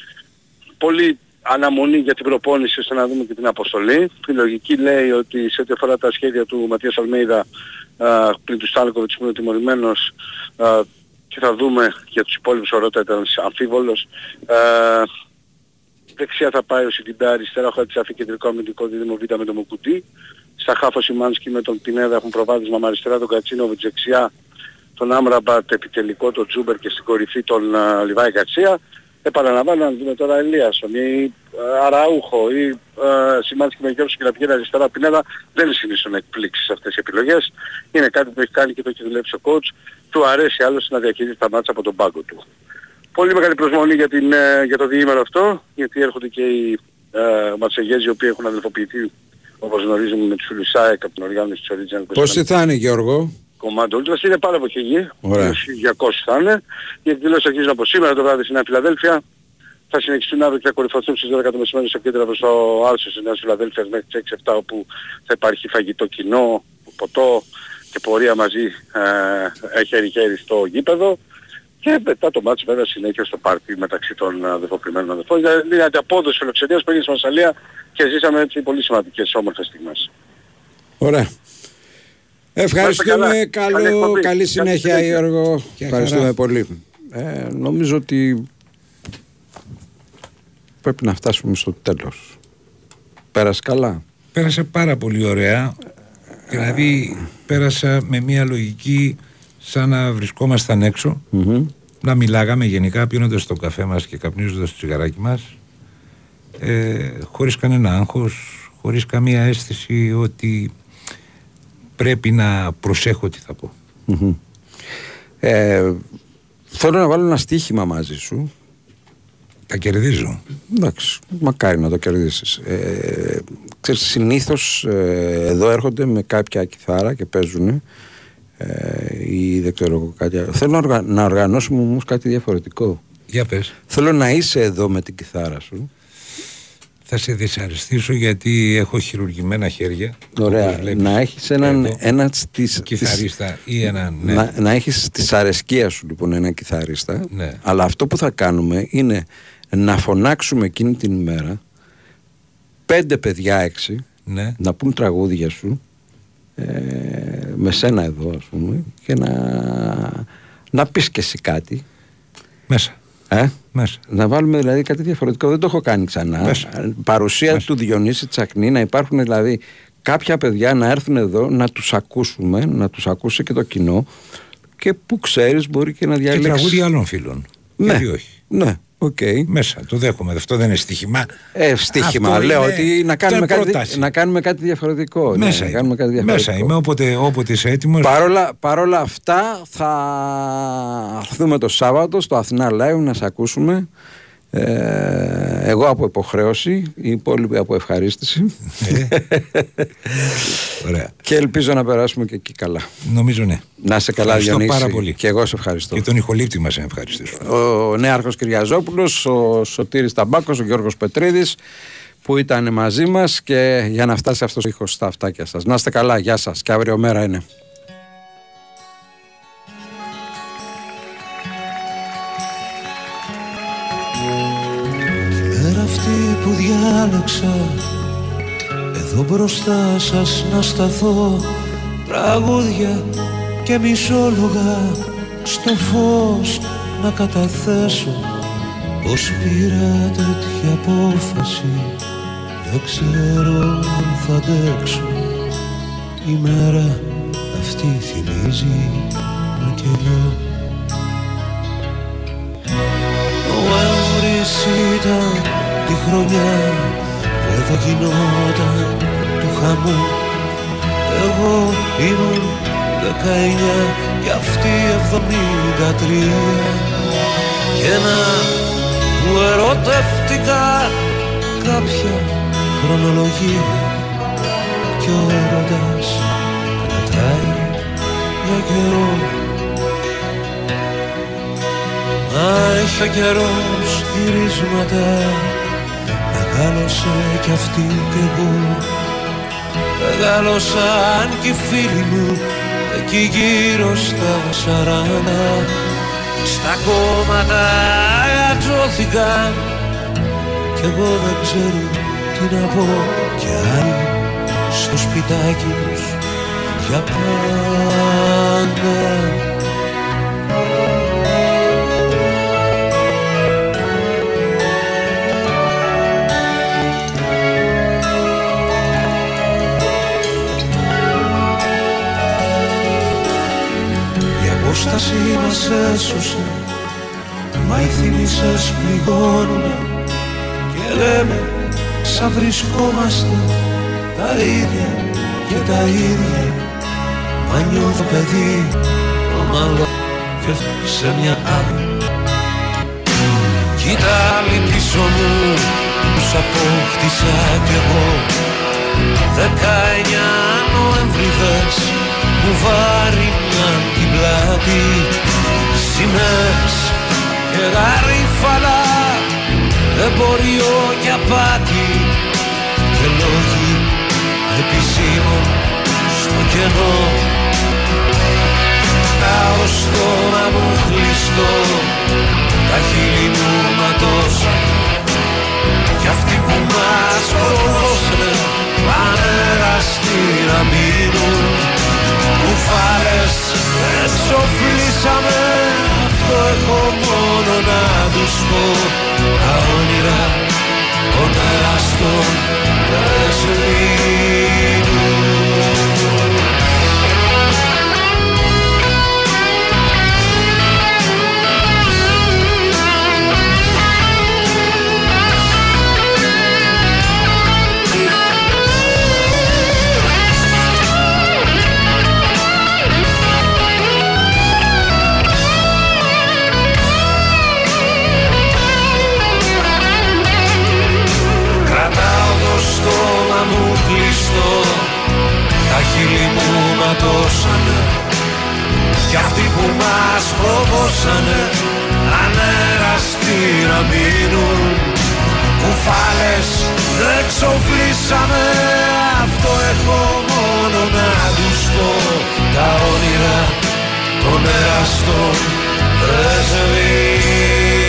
πολύ αναμονή για την προπόνηση ώστε να δούμε και την αποστολή. Η λογική λέει ότι σε ό,τι αφορά τα σχέδια του Ματίας Αλμέιδα ε, πριν του Στάλκοβιτς που είναι τιμωρημένος ε, και θα δούμε για τους υπόλοιπους ο Ρότα ήταν αμφίβολος. Ε, δεξιά θα πάει ο Σιντιντά, αριστερά ο Χατσάφη κεντρικό αμυντικό δίδυμο Β με τον Μουκουτί. Στα χάφος Σιμάνσκι με τον Πινέδα έχουν προβάδισμα με αριστερά τον Κατσίνοβιτς δεξιά τον Άμραμπατ επιτελικό τον Τζούμπερ και στην κορυφή τον uh, Λιβάη Κατσία. Επαναλαμβάνω αν δούμε τώρα Ελίασον ή uh, Αραούχο ή uh, Σιμάνσκι με Γιώργος και να πηγαίνει αριστερά Πινέδα δεν είναι συνήθως να εκπλήξεις αυτές οι επιλογές. Είναι κάτι που έχει κάνει και το έχει δουλέψει ο coach. Του αρέσει άλλωστε να διαχειρίζει τα μάτσα από τον πάγκο του. Πολύ μεγάλη προσμονή για, την, ε, για το διήμερο αυτό, γιατί έρχονται και οι ε, Ματσεγέζοι οι οποίοι έχουν αδελφοποιηθεί όπως γνωρίζουμε με τους Φιλουσάεκ από την οργάνωση της Original Πόσοι θα είναι Γιώργο; Κομμάτι Ultras είναι πάρα από εκεί. Ωραία. 200 θα είναι. Οι εκδηλώσεις αρχίζουν από σήμερα το βράδυ στη Νέα Φιλαδέλφια. Θα συνεχιστούν αύριο και θα κορυφωθούν στις 12 το μεσημέρι στο κέντρο προς το Άλσο της Νέας Φιλαδέλφιας μέχρι τις 6-7 όπου θα υπάρχει φαγητό κοινό, ποτό και πορεία μαζί ε, χέρι-χέρι στο γήπεδο. Και μετά το μάτς βέβαια συνέχεια στο πάρτι μεταξύ των αδελφοποιημένων αδελφών. Δηλαδή είναι ανταπόδοση φιλοξενίας που έγινε στη Μασαλία και ζήσαμε έτσι πολύ σημαντικές όμορφες στιγμές. Ωραία. Ευχαριστούμε. καλά. Καλό, Καλή εκπομπή. καλή Καλή συνέχεια συνέχεια. Γιώργο. Και Ευχαριστούμε χαρά. πολύ. Ε, νομίζω ότι πρέπει να φτάσουμε στο τέλος. Πέρασε καλά; Πέρασε πάρα πολύ ωραία. Δηλαδή πέρασα με μια λογική σαν να βρισκόμασταν έξω, Μμμ. να μιλάγαμε γενικά πίνοντας το καφέ μας και καπνίζοντας το τσιγαράκι μας ε, χωρίς κανένα άγχος, χωρίς καμία αίσθηση ότι πρέπει να προσέχω τι θα πω. Μμμ. Ε, θέλω να βάλω ένα στοίχημα μαζί σου. Τα κερδίζω. Εντάξει, μακάρι να το κερδίσεις. Ε, ξέρεις, συνήθως ε, εδώ έρχονται με κάποια κιθάρα και παίζουν ε, ή δεν ξέρω εγώ κάτι άλλο. Θέλω να, οργα- να οργανώσουμε όμως κάτι διαφορετικό. Για πες. Θέλω να είσαι εδώ με την κιθάρα σου. Θα σε δυσαρεστήσω γιατί έχω χειρουργημένα χέρια. Ωραία. όπως βλέπεις Να έχεις έναν, εδώ. ένα της, Κιθαρίστα ή έναν, ναι. να, να έχεις τη αρεσκία σου λοιπόν ένα κιθαρίστα Ναι. αλλά αυτό που θα κάνουμε είναι να φωνάξουμε εκείνη την ημέρα πέντε παιδιά έξι Ναι. να πούν τραγούδια σου ε, με σένα εδώ ας πούμε και να, να πεις και εσύ κάτι Μέσα. Ε; Μέσα. Να βάλουμε δηλαδή κάτι διαφορετικό. Δεν το έχω κάνει ξανά. Μέσα. Παρουσία Μέσα. του Διονύση Τσακνή να υπάρχουν δηλαδή κάποια παιδιά να έρθουν εδώ να τους ακούσουμε, να τους ακούσει και το κοινό και που ξέρεις μπορεί και να Και διαλέξεις. τραγούδια άλλων φίλων. Ναι, Γιατί όχι. ναι, οκ. Μέσα, το δέχομαι. Αυτό δεν είναι στοίχημα. Ε, στοίχημα. Αυτό Λέω είναι- ότι να αυτό κάνουμε, είναι κάτι, πρόταση. να κάνουμε κάτι διαφορετικό. ναι, Μέσα, να είμαι. κάνουμε κάτι διαφορετικό. Μέσα είμαι. Όποτε, όποτε είσαι έτοιμος. Παρόλα, παρόλα αυτά θα έρθουμε το Σάββατο στο Αθηνά Live να σε ακούσουμε Ε, εγώ από υποχρέωση, οι υπόλοιποι από ευχαρίστηση. Ωραία. και ελπίζω να περάσουμε και εκεί καλά. Νομίζω ναι. Να σε καλά, Ευχαριστώ Διονύση. πάρα πολύ. Και εγώ σε ευχαριστώ. Και τον ηχολήπτη μας να ευχαριστήσω. Ο Νέαρχος Κυριαζόπουλος, ο Σωτήρης Ταμπάκος, ο Γιώργος Πετρίδης που ήταν μαζί μας και για να φτάσει αυτός ο ήχος στα αυτάκια σας. Να είστε καλά, γεια σας και αύριο μέρα είναι. Διάλεξα εδώ μπροστά σας να σταθώ. Τραγούδια και μισόλογα στο φως να καταθέσω. Πως πήρα τέτοια απόφαση δεν ξέρω αν θα αντέξω. Η μέρα αυτή θυμίζει ένα καιρό Νοέμβρης ήταν τη χρονιά που εδώ γινόταν του χαμού. Εγώ ήμουν δεκαεννιά και αυτή εβδομήντα τρία. Και να που ερωτεύτηκα κάποια χρονολογία. Και ο έρωτας κρατάει για καιρό. Μα είχε καιρός γυρίσματα Μεγάλωσε κι αυτή κι εγώ. Μεγάλωσαν κι οι φίλοι μου Εκεί γύρω στα σαράντα Στα κόμματα ατζώθηκαν Κι εγώ δεν ξέρω τι να πω. Κι άλλοι στο σπιτάκι τους Για πάντα μας έσωσε. Μα οι θύμησες πληγώνουνε. Και λέμε σαν βρισκόμαστε. Τα ίδια και τα ίδια. Μα νιώθω παιδί το μαλλό Και σε μια άλλη. Κοίτα άλλη πίσω μου Τους απόκτησα κι εγώ. Δεκαεννιά Νοεμβριδές Μου βάριναν την πλάτη Σημαίες και γαρίφαλα Εμπόριο και απάτη Και λόγοι επισήμων στο κενό. Τα στόμα μου κλειστό Τα χείλη μου ματώσαν Κι αυτοί που μας προδώσανε Πανέραστη να μείνουν Κουφάρες εξοφλήσαμε. Αυτό έχω μόνο να τους πω. Τα όνειρα των εραστών δεν σβήνουν φίλοι που ματώσανε κι αυτοί που μας φοβώσανε ανέρα να μείνουν. Κουφάλες δεν ξοφλήσαμε αυτό έχω μόνο να τους πω. Τα όνειρα των εραστών δεν σβήνουν